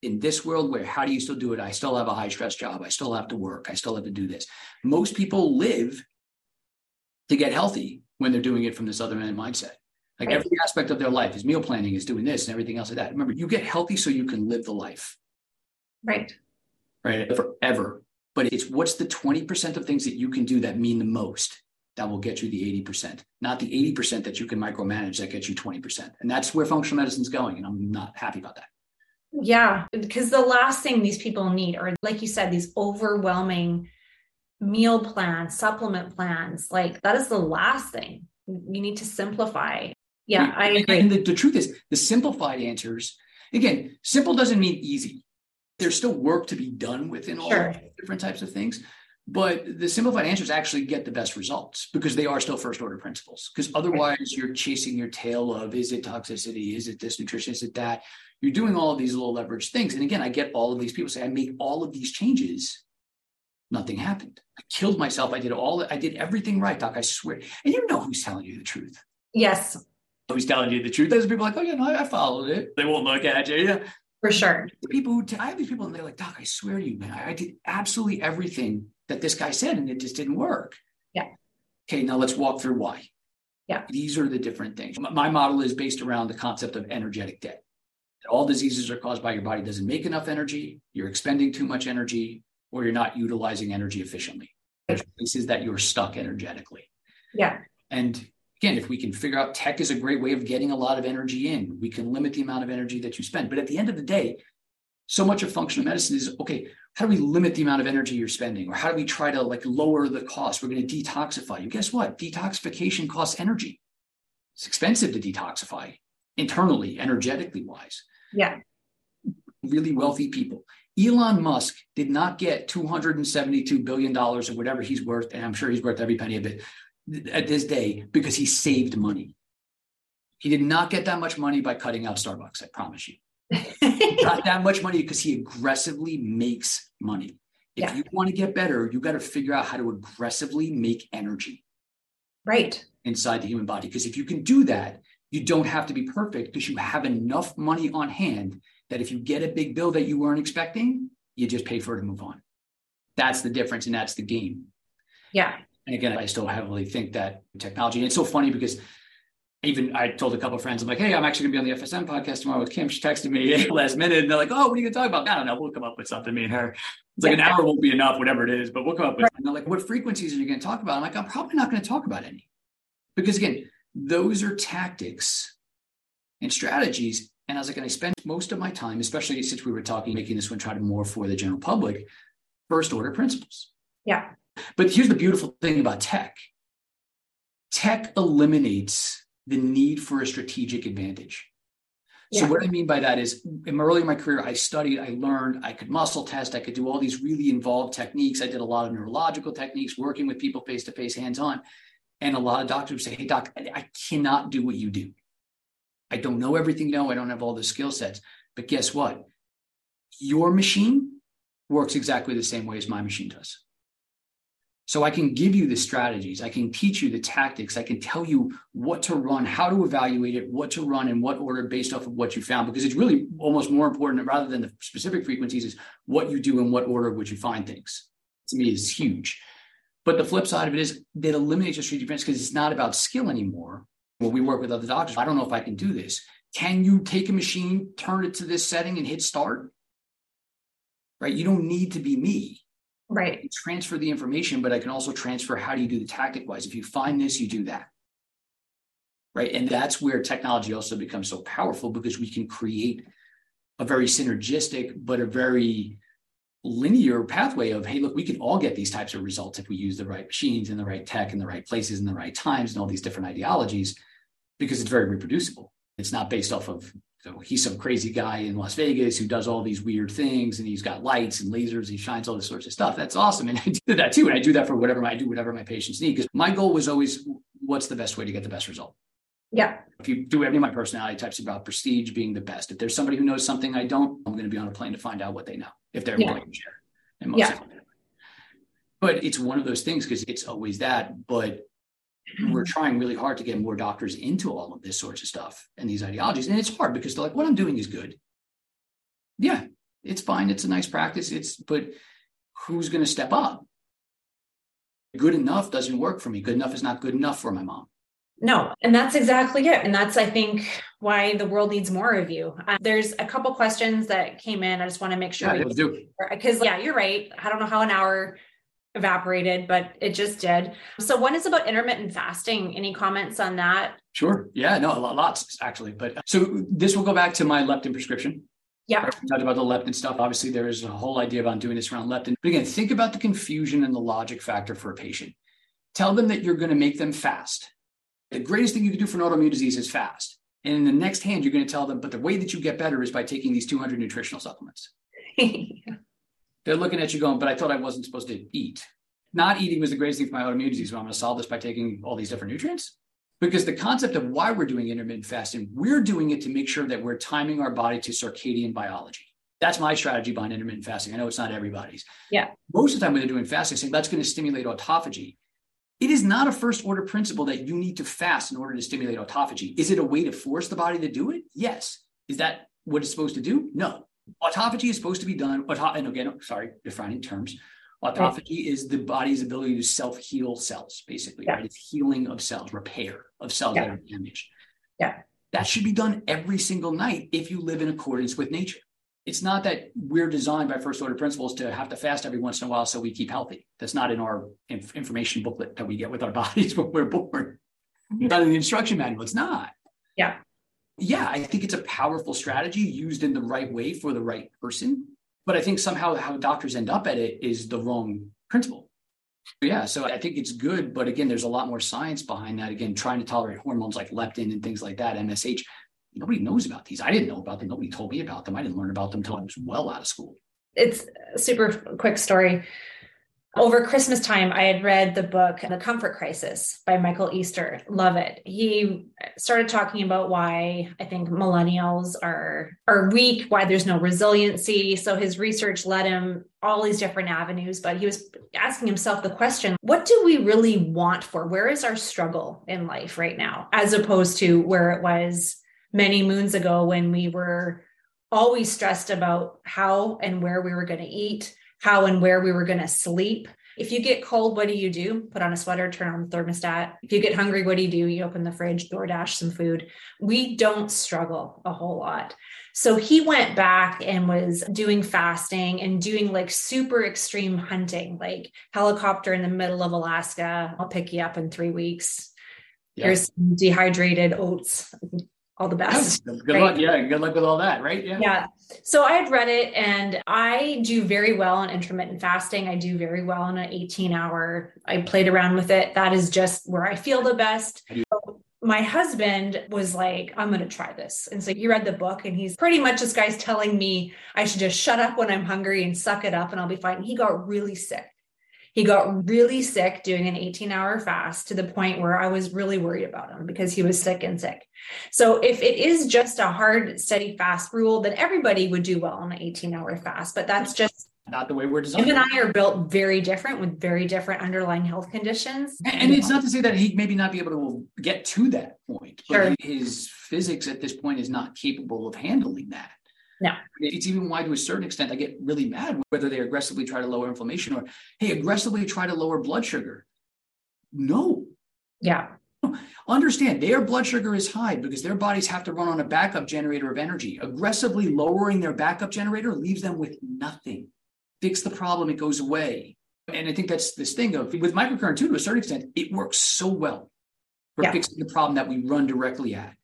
In this world where how do you still do it? I still have a high stress job. I still have to work. I still have to do this. Most people live to get healthy when they're doing it from this other end mindset. Like Right. every aspect of their life is meal planning, is doing this and everything else like that. Remember, you get healthy so you can live the life, Right. right? Forever. But it's what's the 20% of things that you can do that mean the most that will get you the 80%, not the 80% that you can micromanage that gets you 20%. And that's where functional medicine's going. And I'm not happy about that. Yeah, because the last thing these people need are, like you said, these overwhelming meal plans, supplement plans. Like that is the last thing. You need to simplify. Yeah, I agree. And the, the truth is, the simplified answers, again, simple doesn't mean easy. There's still work to be done within all Sure. different types of things. But the simplified answers actually get the best results because they are still first order principles. Because otherwise, you're chasing your tail of is it toxicity? Is it this nutrition? Is it that? You're doing all of these little leverage things. And again, I get all of these people say, I make all of these changes. Nothing happened. I killed myself. I did all, I did everything right, doc. I swear. And you know who's telling you the truth Yes, oh, who's telling you the truth. There's people like, oh yeah, no, I followed it. They won't look at you. Yeah. for sure. People who t- I have these people and they're like, Doc, I swear to you, man, I did absolutely everything that this guy said and it just didn't work. Yeah. Okay, now let's walk through why. Yeah. These are the different things. My model is based around the concept of energetic debt. All diseases are caused by your body doesn't make enough energy, you're expending too much energy, or you're not utilizing energy efficiently. There's places that you're stuck energetically. Yeah, And again, if we can figure out tech is a great way of getting a lot of energy in, we can limit the amount of energy that you spend. But at the end of the day, so much of functional medicine is okay, how do we limit the amount of energy you're spending? Or how do we try to like lower the cost? We're going to detoxify you. Guess what? Detoxification costs energy. It's expensive to detoxify internally, energetically wise. yeah, Really wealthy people. Elon Musk did not get $272 billion or whatever he's worth, and I'm sure he's worth every penny of it at this day because he saved money. He did not get that much money by cutting out Starbucks, I promise you. Got that much money because he aggressively makes money. If Yeah. you want to get better, you got to figure out how to aggressively make energy right. inside the human body. Because if you can do that, you don't have to be perfect because you have enough money on hand that if you get a big bill that you weren't expecting, you just pay for it and move on. That's the difference, and that's the game. Yeah, And again, I still heavily think that technology, and it's so funny because even I told a couple of friends, I'm like, hey, I'm actually gonna be on the FSM podcast tomorrow with Kim. She texted me last minute and they're like, oh, what are you gonna talk about? I don't know. We'll come up with something, me and her. It's like an hour won't be enough, whatever it is, but we'll come up with And they're like, what frequencies are you gonna talk about? I'm like, I'm probably not gonna talk about any. Because again, those are tactics and strategies. And I was like, and I spend most of my time, especially since we were talking, making this one try to more for the general public, first order principles. yeah, But here's the beautiful thing about tech tech eliminates the need for a strategic advantage. So, Yeah. what I mean by that is, in early in my career, I studied, I learned, I could muscle test, I could do all these really involved techniques. I did a lot of neurological techniques, working with people face to face, hands on. And a lot of doctors would say, Hey, doc, I cannot do what you do. I don't know everything, no, I don't have all the skill sets. But guess what? Your machine works exactly the same way as my machine does. So I can give you the strategies, I can teach you the tactics, I can tell you what to run, how to evaluate it, what to run in what order based off of what you found, because it's really almost more important rather than the specific frequencies is what you do in what order would you find things. To me, is huge. But the flip side of it is that eliminates your strategic defense because it's not about skill anymore. When we work with other doctors, I don't know if I can do this. Can you take a machine, turn it to this setting, and hit start? Right? You don't need to be me. Right. transfer the information, but I can also transfer how do you do the tactic wise. If you find this, you do that. Right. And that's where technology also becomes so powerful because we can create a very synergistic, but a very linear pathway of, hey, look, we can all get these types of results if we use the right machines and the right tech in the right places and the right times and all these different ideologies because it's very reproducible. It's not based off of so he's some crazy guy in Las Vegas who does all these weird things and he's got lights and lasers, he shines all this sorts of stuff. That's awesome. And I do that too. And I do that for whatever I do, whatever my patients need. Because my goal was always what's the best way to get the best result? Yeah. If you do any of my personality types about prestige being the best, if there's somebody who knows something I don't, I'm going to be on a plane to find out what they know if they're yeah. willing to share. And most yeah. But it's one of those things because it's always that. But we're trying really hard to get more doctors into all of this sorts of stuff and these ideologies. And it's hard because they're like, what I'm doing is good. Yeah, it's fine. It's a nice practice. It's, but who's going to step up? Good enough doesn't work for me. Good enough is not good enough for my mom. No, and that's exactly it. And that's, I think, why the world needs more of you. Uh, there's a couple questions that came in. I just want to make sure yeah, because yeah, you're right. I don't know how an hour evaporated, but it just did. So one is about intermittent fasting. Any comments on that? Sure. Yeah, no, lots actually. But so this will go back to my leptin prescription. Yeah. We talked about the leptin stuff. Obviously, there is a whole idea about doing this around leptin. But again, think about the confusion and the logic factor for a patient. Tell them that you're going to make them fast. The greatest thing you can do for an autoimmune disease is fast. And in the next hand, you're going to tell them, but the way that you get better is by taking these 200 nutritional supplements. they're looking at you going, but I thought I wasn't supposed to eat. Not eating was the greatest thing for my autoimmune disease. But I'm going to solve this by taking all these different nutrients. Because the concept of why we're doing intermittent fasting, we're doing it to make sure that we're timing our body to circadian biology. That's my strategy behind intermittent fasting. I know it's not everybody's. Yeah. Most of the time when they're doing fasting, saying that's going to stimulate autophagy. It is not a first order principle that you need to fast in order to stimulate autophagy. Is it a way to force the body to do it? Yes. Is that what it's supposed to do? No. Autophagy is supposed to be done. Auto- and again, sorry, defining terms. Autophagy is the body's ability to self heal cells, basically, yeah. right? It's healing of cells, repair of cells yeah. that are damaged. Yeah. That should be done every single night if you live in accordance with nature. It's not that we're designed by first order principles to have to fast every once in a while so we keep healthy. That's not in our inf- information booklet that we get with our bodies when we're born. Not in the instruction manual. It's not. Yeah yeah, I think it's a powerful strategy used in the right way for the right person. But I think somehow how doctors end up at it is the wrong principle. Yeah, so I think it's good, but again, there's a lot more science behind that. Again, trying to tolerate hormones like leptin and things like that, MSH. Nobody knows about these. I didn't know about them. Nobody told me about them. I didn't learn about them until I was well out of school. It's a super quick story. Over Christmas time, I had read the book, The Comfort Crisis by Michael Easter. Love it. He started talking about why I think millennials are, are weak, why there's no resiliency. So his research led him all these different avenues, but he was asking himself the question what do we really want for? Where is our struggle in life right now, as opposed to where it was many moons ago when we were always stressed about how and where we were going to eat how and where we were going to sleep. If you get cold, what do you do? Put on a sweater, turn on the thermostat. If you get hungry, what do you do? You open the fridge, DoorDash some food. We don't struggle a whole lot. So he went back and was doing fasting and doing like super extreme hunting, like helicopter in the middle of Alaska. I'll pick you up in three weeks. Yeah. Here's dehydrated oats all the best. Good right? luck. Yeah. Good luck with all that. Right. Yeah. Yeah. So I had read it and I do very well on intermittent fasting. I do very well on an 18 hour. I played around with it. That is just where I feel the best. my husband was like, I'm going to try this. And so he read the book and he's pretty much this guy's telling me I should just shut up when I'm hungry and suck it up and I'll be fine. He got really sick. He got really sick doing an 18 hour fast to the point where I was really worried about him because he was sick and sick. So, if it is just a hard, steady fast rule, then everybody would do well on an 18 hour fast. But that's just not the way we're designed. Him and I are built very different with very different underlying health conditions. And, it's not to say that he maybe not be able to get to that point. Sure. his physics at this point is not capable of handling that. No. It's even why, to a certain extent, I get really mad whether they aggressively try to lower inflammation or, hey, aggressively try to lower blood sugar. No. Yeah. Understand their blood sugar is high because their bodies have to run on a backup generator of energy. Aggressively lowering their backup generator leaves them with nothing. Fix the problem, it goes away. And I think that's this thing of with microcurrent too, to a certain extent, it works so well for Yeah. fixing the problem that we run directly at.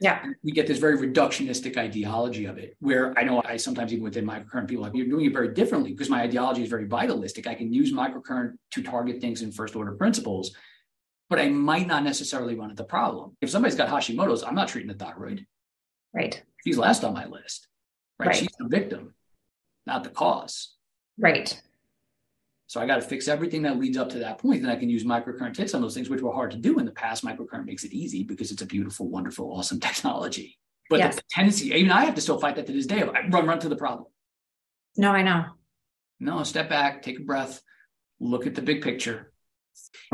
Yeah. We get this very reductionistic ideology of it, where I know I sometimes even within microcurrent people, like, you're doing it very differently because my ideology is very vitalistic. I can use microcurrent to target things in first order principles, but I might not necessarily run at the problem. If somebody's got Hashimoto's, I'm not treating the thyroid. Right. She's last on my list, right? Right. She's the victim, not the cause. Right. So I got to fix everything that leads up to that point. Then I can use microcurrent to hit some those things, which were hard to do in the past. Microcurrent makes it easy because it's a beautiful, wonderful, awesome technology. But Yes. the tendency, even I have to still fight that to this day. I run, run to the problem. No, I know. No, step back, take a breath, look at the big picture.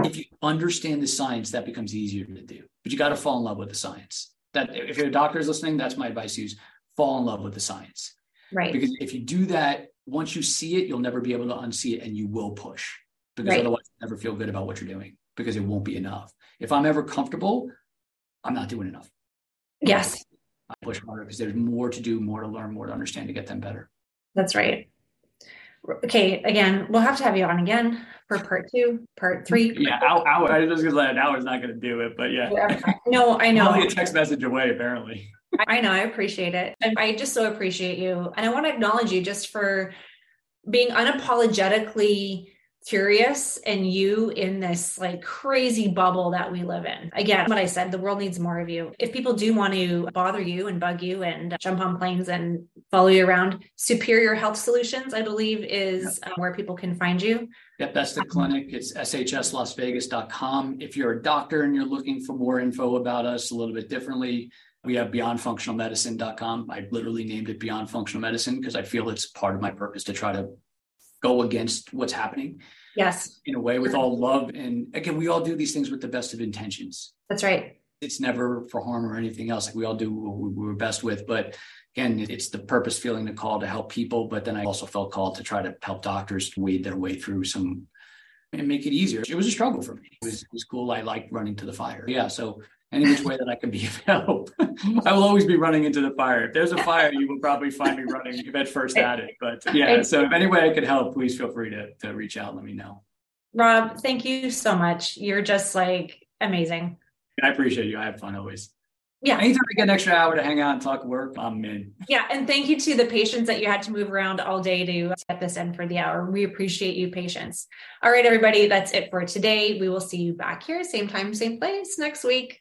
If you understand the science, that becomes easier to do. But you got to fall in love with the science. That if your doctor is listening, that's my advice: to use fall in love with the science. Right. Because if you do that, once you see it, you'll never be able to unsee it and you will push because Right. otherwise you never feel good about what you're doing because it won't be enough. If I'm ever comfortable, I'm not doing enough. Yes, I push harder because there's more to do, more to learn, more to understand to get them better. that's right. Okay, again, we'll have to have you on again for part two, part three. Yeah, hour, hour, I was gonna say an hour's not gonna do it, but yeah. whatever. No, I know. Only a text message away, apparently. I know. I appreciate it. And I just so appreciate you. And I want to acknowledge you just for being unapologetically curious and you in this like crazy bubble that we live in. Again, what I said, the world needs more of you. If people do want to bother you and bug you and jump on planes and follow you around, Superior Health Solutions, I believe, is uh, where people can find you. Yep, that's the clinic. It's shslasvegas.com. If you're a doctor and you're looking for more info about us a little bit differently, we have beyondfunctionalmedicine.com. I literally named it Beyond Functional Medicine because I feel it's part of my purpose to try to go against what's happening Yes, in a way with all love. And again, we all do these things with the best of intentions. that's right. It's never for harm or anything else. Like we all do what we- we're best with. But again, it's the purpose feeling the call to help people. But then I also felt called to try to help doctors wade their way through some and make it easier. It was a struggle for me. It was, it was cool. I liked running to the fire. Yeah. So any which way that I can be of help, I will always be running into the fire. If there's a fire, you will probably find me running head first at it. But yeah, so if any way I could help, please feel free to, to reach out and let me know. Rob, thank you so much. You're just like amazing. I appreciate you. I have fun always. Yeah. Anytime I get an extra hour to hang out and talk work, I'm in. Yeah, and thank you to the patients that you had to move around all day to get this in for the hour. We appreciate you patience. All right, everybody, that's it for today. We will see you back here, same time, same place next week.